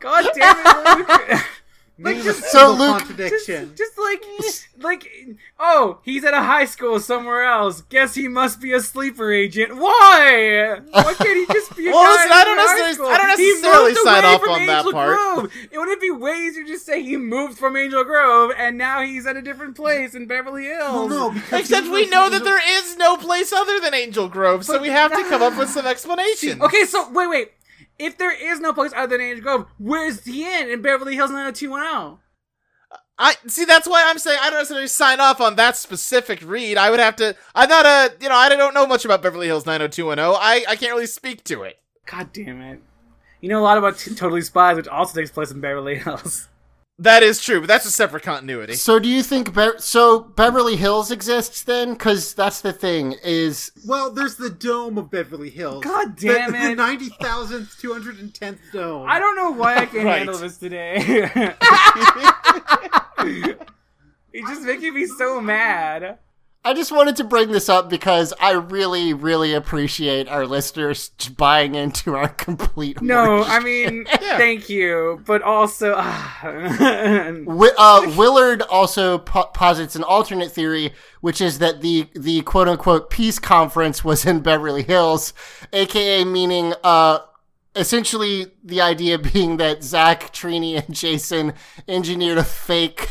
God damn it, Luke. Name a So, Luke- contradiction. Just like, like, oh, he's at a high school somewhere else. Guess he must be a sleeper agent. Why? Why can't he just be a Well, guy listen, I don't necessarily- I don't necessarily sign off from on that part. Grove. It wouldn't be way easier to just say he moved from Angel Grove and now he's at a different place in Beverly Well, Hills. no, because Except we was- know that there is no place other than Angel Grove, so we have to come up with some explanation. Okay, so wait, wait. If there is no place other than Angel Grove, where's the inn in Beverly Hills 90210? I see. That's why I'm saying I don't necessarily sign off on that specific read. I would have to. I'm not a. You know, I don't know much about Beverly Hills 90210. I I can't really speak to it. God damn it. You know a lot about T- Totally Spies, which also takes place in Beverly Hills. That is true, but that's a separate continuity. So do you think Be- so Beverly Hills exists then? Because that's the thing is Well, there's the dome of Beverly Hills. God The- damn The, it. ninety thousand two hundred and tenth dome. I don't know why I can't Right. handle this today. You're just making me so mad. I just wanted to bring this up because I really, really appreciate our listeners buying into our complete. No. I mean, thank you, but also, Wi- uh, Willard also po- posits an alternate theory, which is that the the quote unquote peace conference was in Beverly Hills, aka meaning uh, essentially the idea being that Zach, Trini, and Jason engineered a fake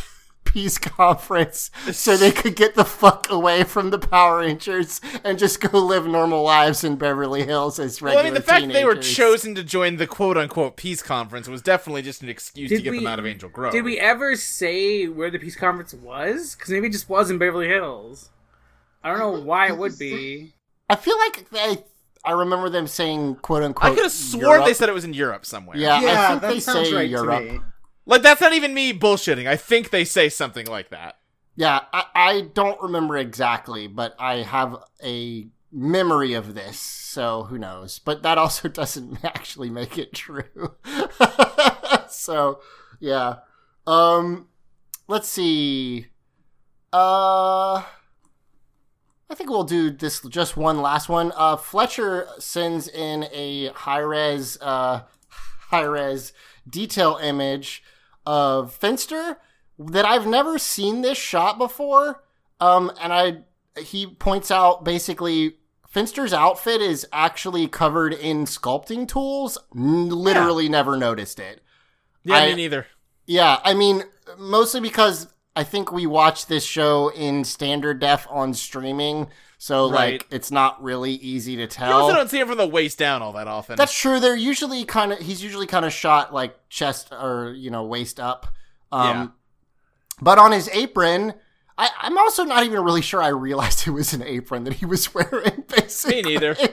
peace conference so they could get the fuck away from the Power Rangers and just go live normal lives in Beverly Hills as Well, regular I mean, the fact that they were chosen to join the quote unquote peace conference was definitely just an excuse to get we- them out of Angel Grove. did we ever say where the peace conference was? Because maybe it just was in Beverly Hills. I don't know why it would be. I feel like they. I remember them saying "quote unquote." I could have sworn Europe. they said it was in Europe somewhere. Yeah, Yeah, I think that they sounds say right Europe. Like, that's not even me bullshitting. I think they say something like that. Yeah, I, I don't remember exactly, but I have a memory of this, so who knows? But that also doesn't actually make it true. so, yeah. Um, let's see. Uh, I think we'll do this just one last one. Uh, Fletcher sends in a high res, uh, high res detail image of Finster that I've never seen this shot before. Um, and I he points out basically Finster's outfit is actually covered in sculpting tools. N- Literally never noticed it. Yeah, I- me neither. Yeah, I mean, mostly because I think we watched this show in standard def on streaming, so Right. like it's not really easy to tell. You also don't see him from the waist down all that often. That's true. They're usually kind of he's usually kind of shot like chest or you know waist up. Um, Yeah. But on his apron, I, I'm also not even really sure I realized it was an apron that he was wearing. Basically, me neither.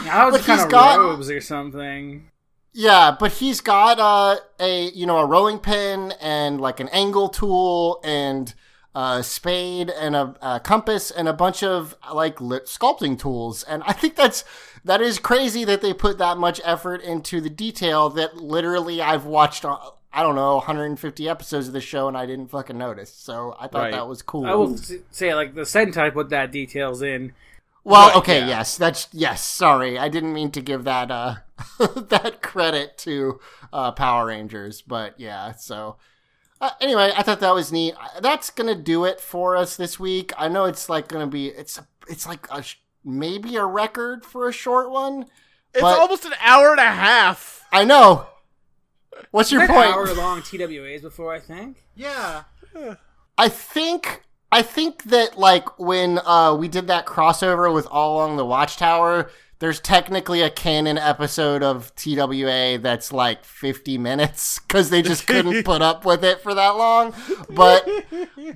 I was But kind he's of got- robes or something. Yeah, but he's got uh, a you know a rolling pin and like an angle tool and a spade and a, a compass and a bunch of like lit sculpting tools. And I think that's that is crazy that they put that much effort into the detail that literally I've watched. uh, I don't know 150 episodes of the show and I didn't fucking notice. So I thought Right. that was cool. I will say, like, the Sentai put that details in. Well, Right, okay, yeah. yes, that's yes. Sorry, I didn't mean to give that uh that credit to uh Power Rangers, but yeah. So uh, anyway, I thought that was neat. Uh, That's gonna do it for us this week. I know it's like gonna be it's it's like a sh- maybe a record for a short one. It's almost an hour and a half. I know. What's your point? hour long TWAs before, I think. Yeah. I think I think that like when uh we did that crossover with All Along the Watchtower, there's technically a canon episode of TWA that's like 50 minutes because they just couldn't put up with it for that long. But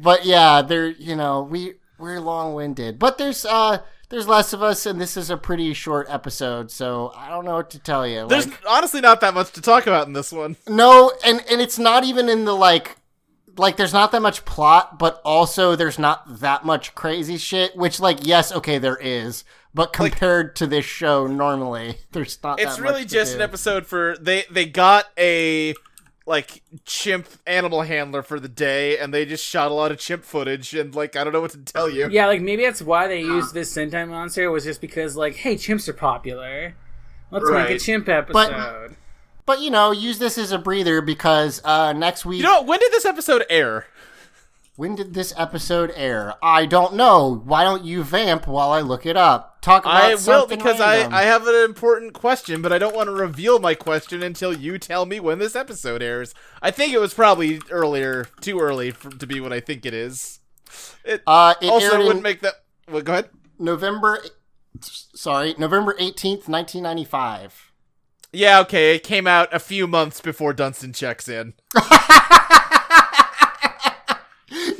but yeah, they're you know we we're long winded, but there's uh there's less of us, and this is a pretty short episode, so I don't know what to tell you. There's Like, honestly not that much to talk about in this one. no, and and it's not even in the like like there's not that much plot, but also there's not that much crazy shit, which like yes, okay, there is, but compared to this show normally, there's not It's that really much to just do. an episode for they they got a like chimp animal handler for the day and they just shot a lot of chimp footage and like I don't know what to tell you. Yeah, like maybe that's why they used this Sentai monster was just because like, hey, chimps are popular. Let's make a chimp episode. But you know, use this as a breather because uh next week You know, when did this episode air? When did this episode air? I don't know. Why don't you vamp while I look it up? Talk about I will because random. I, I have an important question, but I don't want to reveal my question until you tell me when this episode airs. I think it was probably earlier, too early for, to be what I think it is. It uh it also wouldn't make that. Well, go ahead. November sorry, November 18th, 1995. Yeah, okay. It came out a few months before Dunston checks in.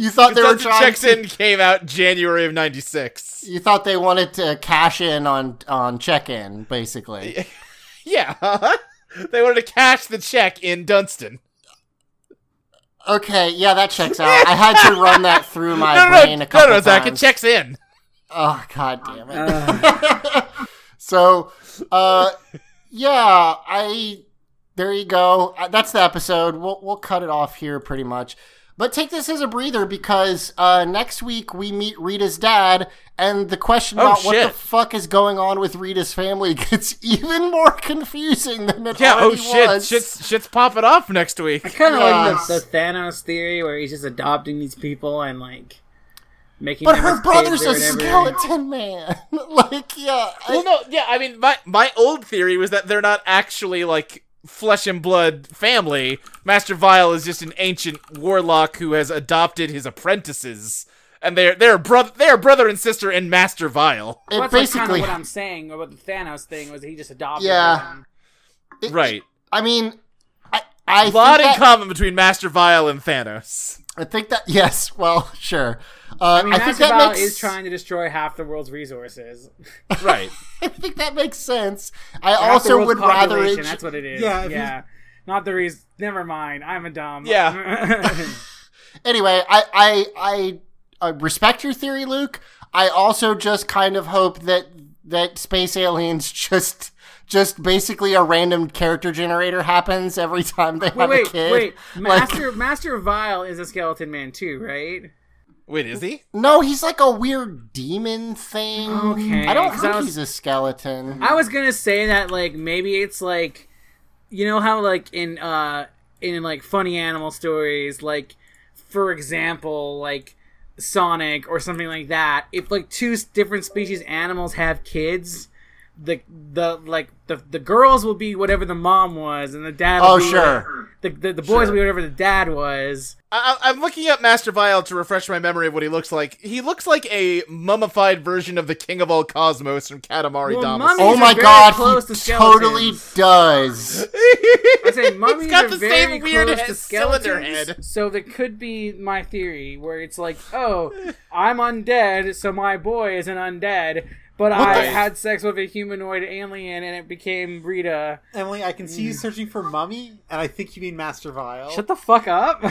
You thought they were Dunston trying checks to, in came out January of '96. You thought they wanted to cash in on on check-in basically. Yeah, they wanted to cash the check in Dunston. Okay, yeah, that checks out. I had to run that through my No, no, brain no, a couple no, no, Zach. It checks in. Oh god damn it. so, uh yeah, I there you go. Uh, That's the episode. We'll we'll cut it off here pretty much. But take this as a breather because uh, next week we meet Rita's dad, and the question Oh, about what the fuck is going on with Rita's family gets even more confusing than it Yeah. Oh already shit. was. Shit's shit's popping off next week. I kind of Yes. like the, the Thanos theory where he's just adopting these people and like making. but her brother's a skeleton man. like, yeah. I- Well, no, yeah. I mean, my my old theory was that they're not actually like flesh and blood family. Master Vile is just an ancient warlock who has adopted his apprentices, and they're they're brother they're brother and sister in Master Vile. it Well, that's like kind basically. of what I'm saying about the Thanos thing was he just adopted. Yeah. them. it- Right. I mean, I, I A lot think in that, common between Master Vile and Thanos. I think that yes. Well, sure. Uh, I mean, I think that makes is trying to destroy half the world's resources. Right. I think that makes sense. I Half the also would rather. population, It, That's what it is. Yeah, Yeah, if. Not the reason. Never mind. I'm a dumb. Yeah. anyway, I, I I I respect your theory, Luke. I also just kind of hope that that space aliens just just basically a random character generator happens every time they wait, have wait, a kid. wait. Like- Master Master Vile is a skeleton man too, right? Wait, is he? no, he's like a weird demon thing. Okay, I don't think I was- he's a skeleton. I was gonna say that like maybe it's like you know how like in uh in like funny animal stories like for example like Sonic or something like that if like two different species animals have kids the the like the the girls will be whatever the mom was and the dad will Oh, be sure. whatever- the, the, the boys will be whatever the dad was I, I- I'm looking up Master Vile to refresh my memory of what he looks like. He looks like a mummified version of the King of all Cosmos from Katamari Well, Damacy. Oh my god, close he to totally does. I say mummies got are the very same weird close head- to cylinder skeletons, head. So that could be my theory, where it's like, oh, I'm undead, so my boy is an undead, but I the- had sex with a humanoid alien and it became Rita. Emily, I can see you searching for mummy, and I think you mean Master Vile. Shut the fuck up.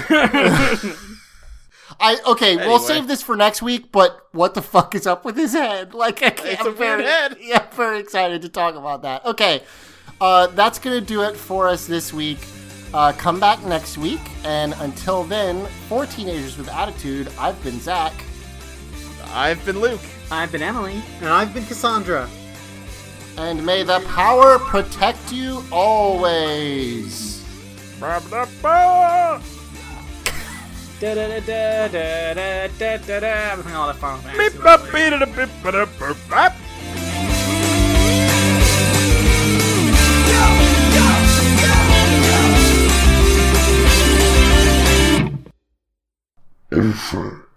I okay, we'll save this for next week. But what the fuck is up with his head? Like, I can't, It's a I'm very, weird head. Yeah, I'm very excited to talk about that. Okay, uh, that's gonna do it for us this week. Uh, come back next week, and until then, for teenagers with attitude, I've been Zach. I've been Luke. I've been Emily. And I've been Cassandra. And may the power protect you always. Infant.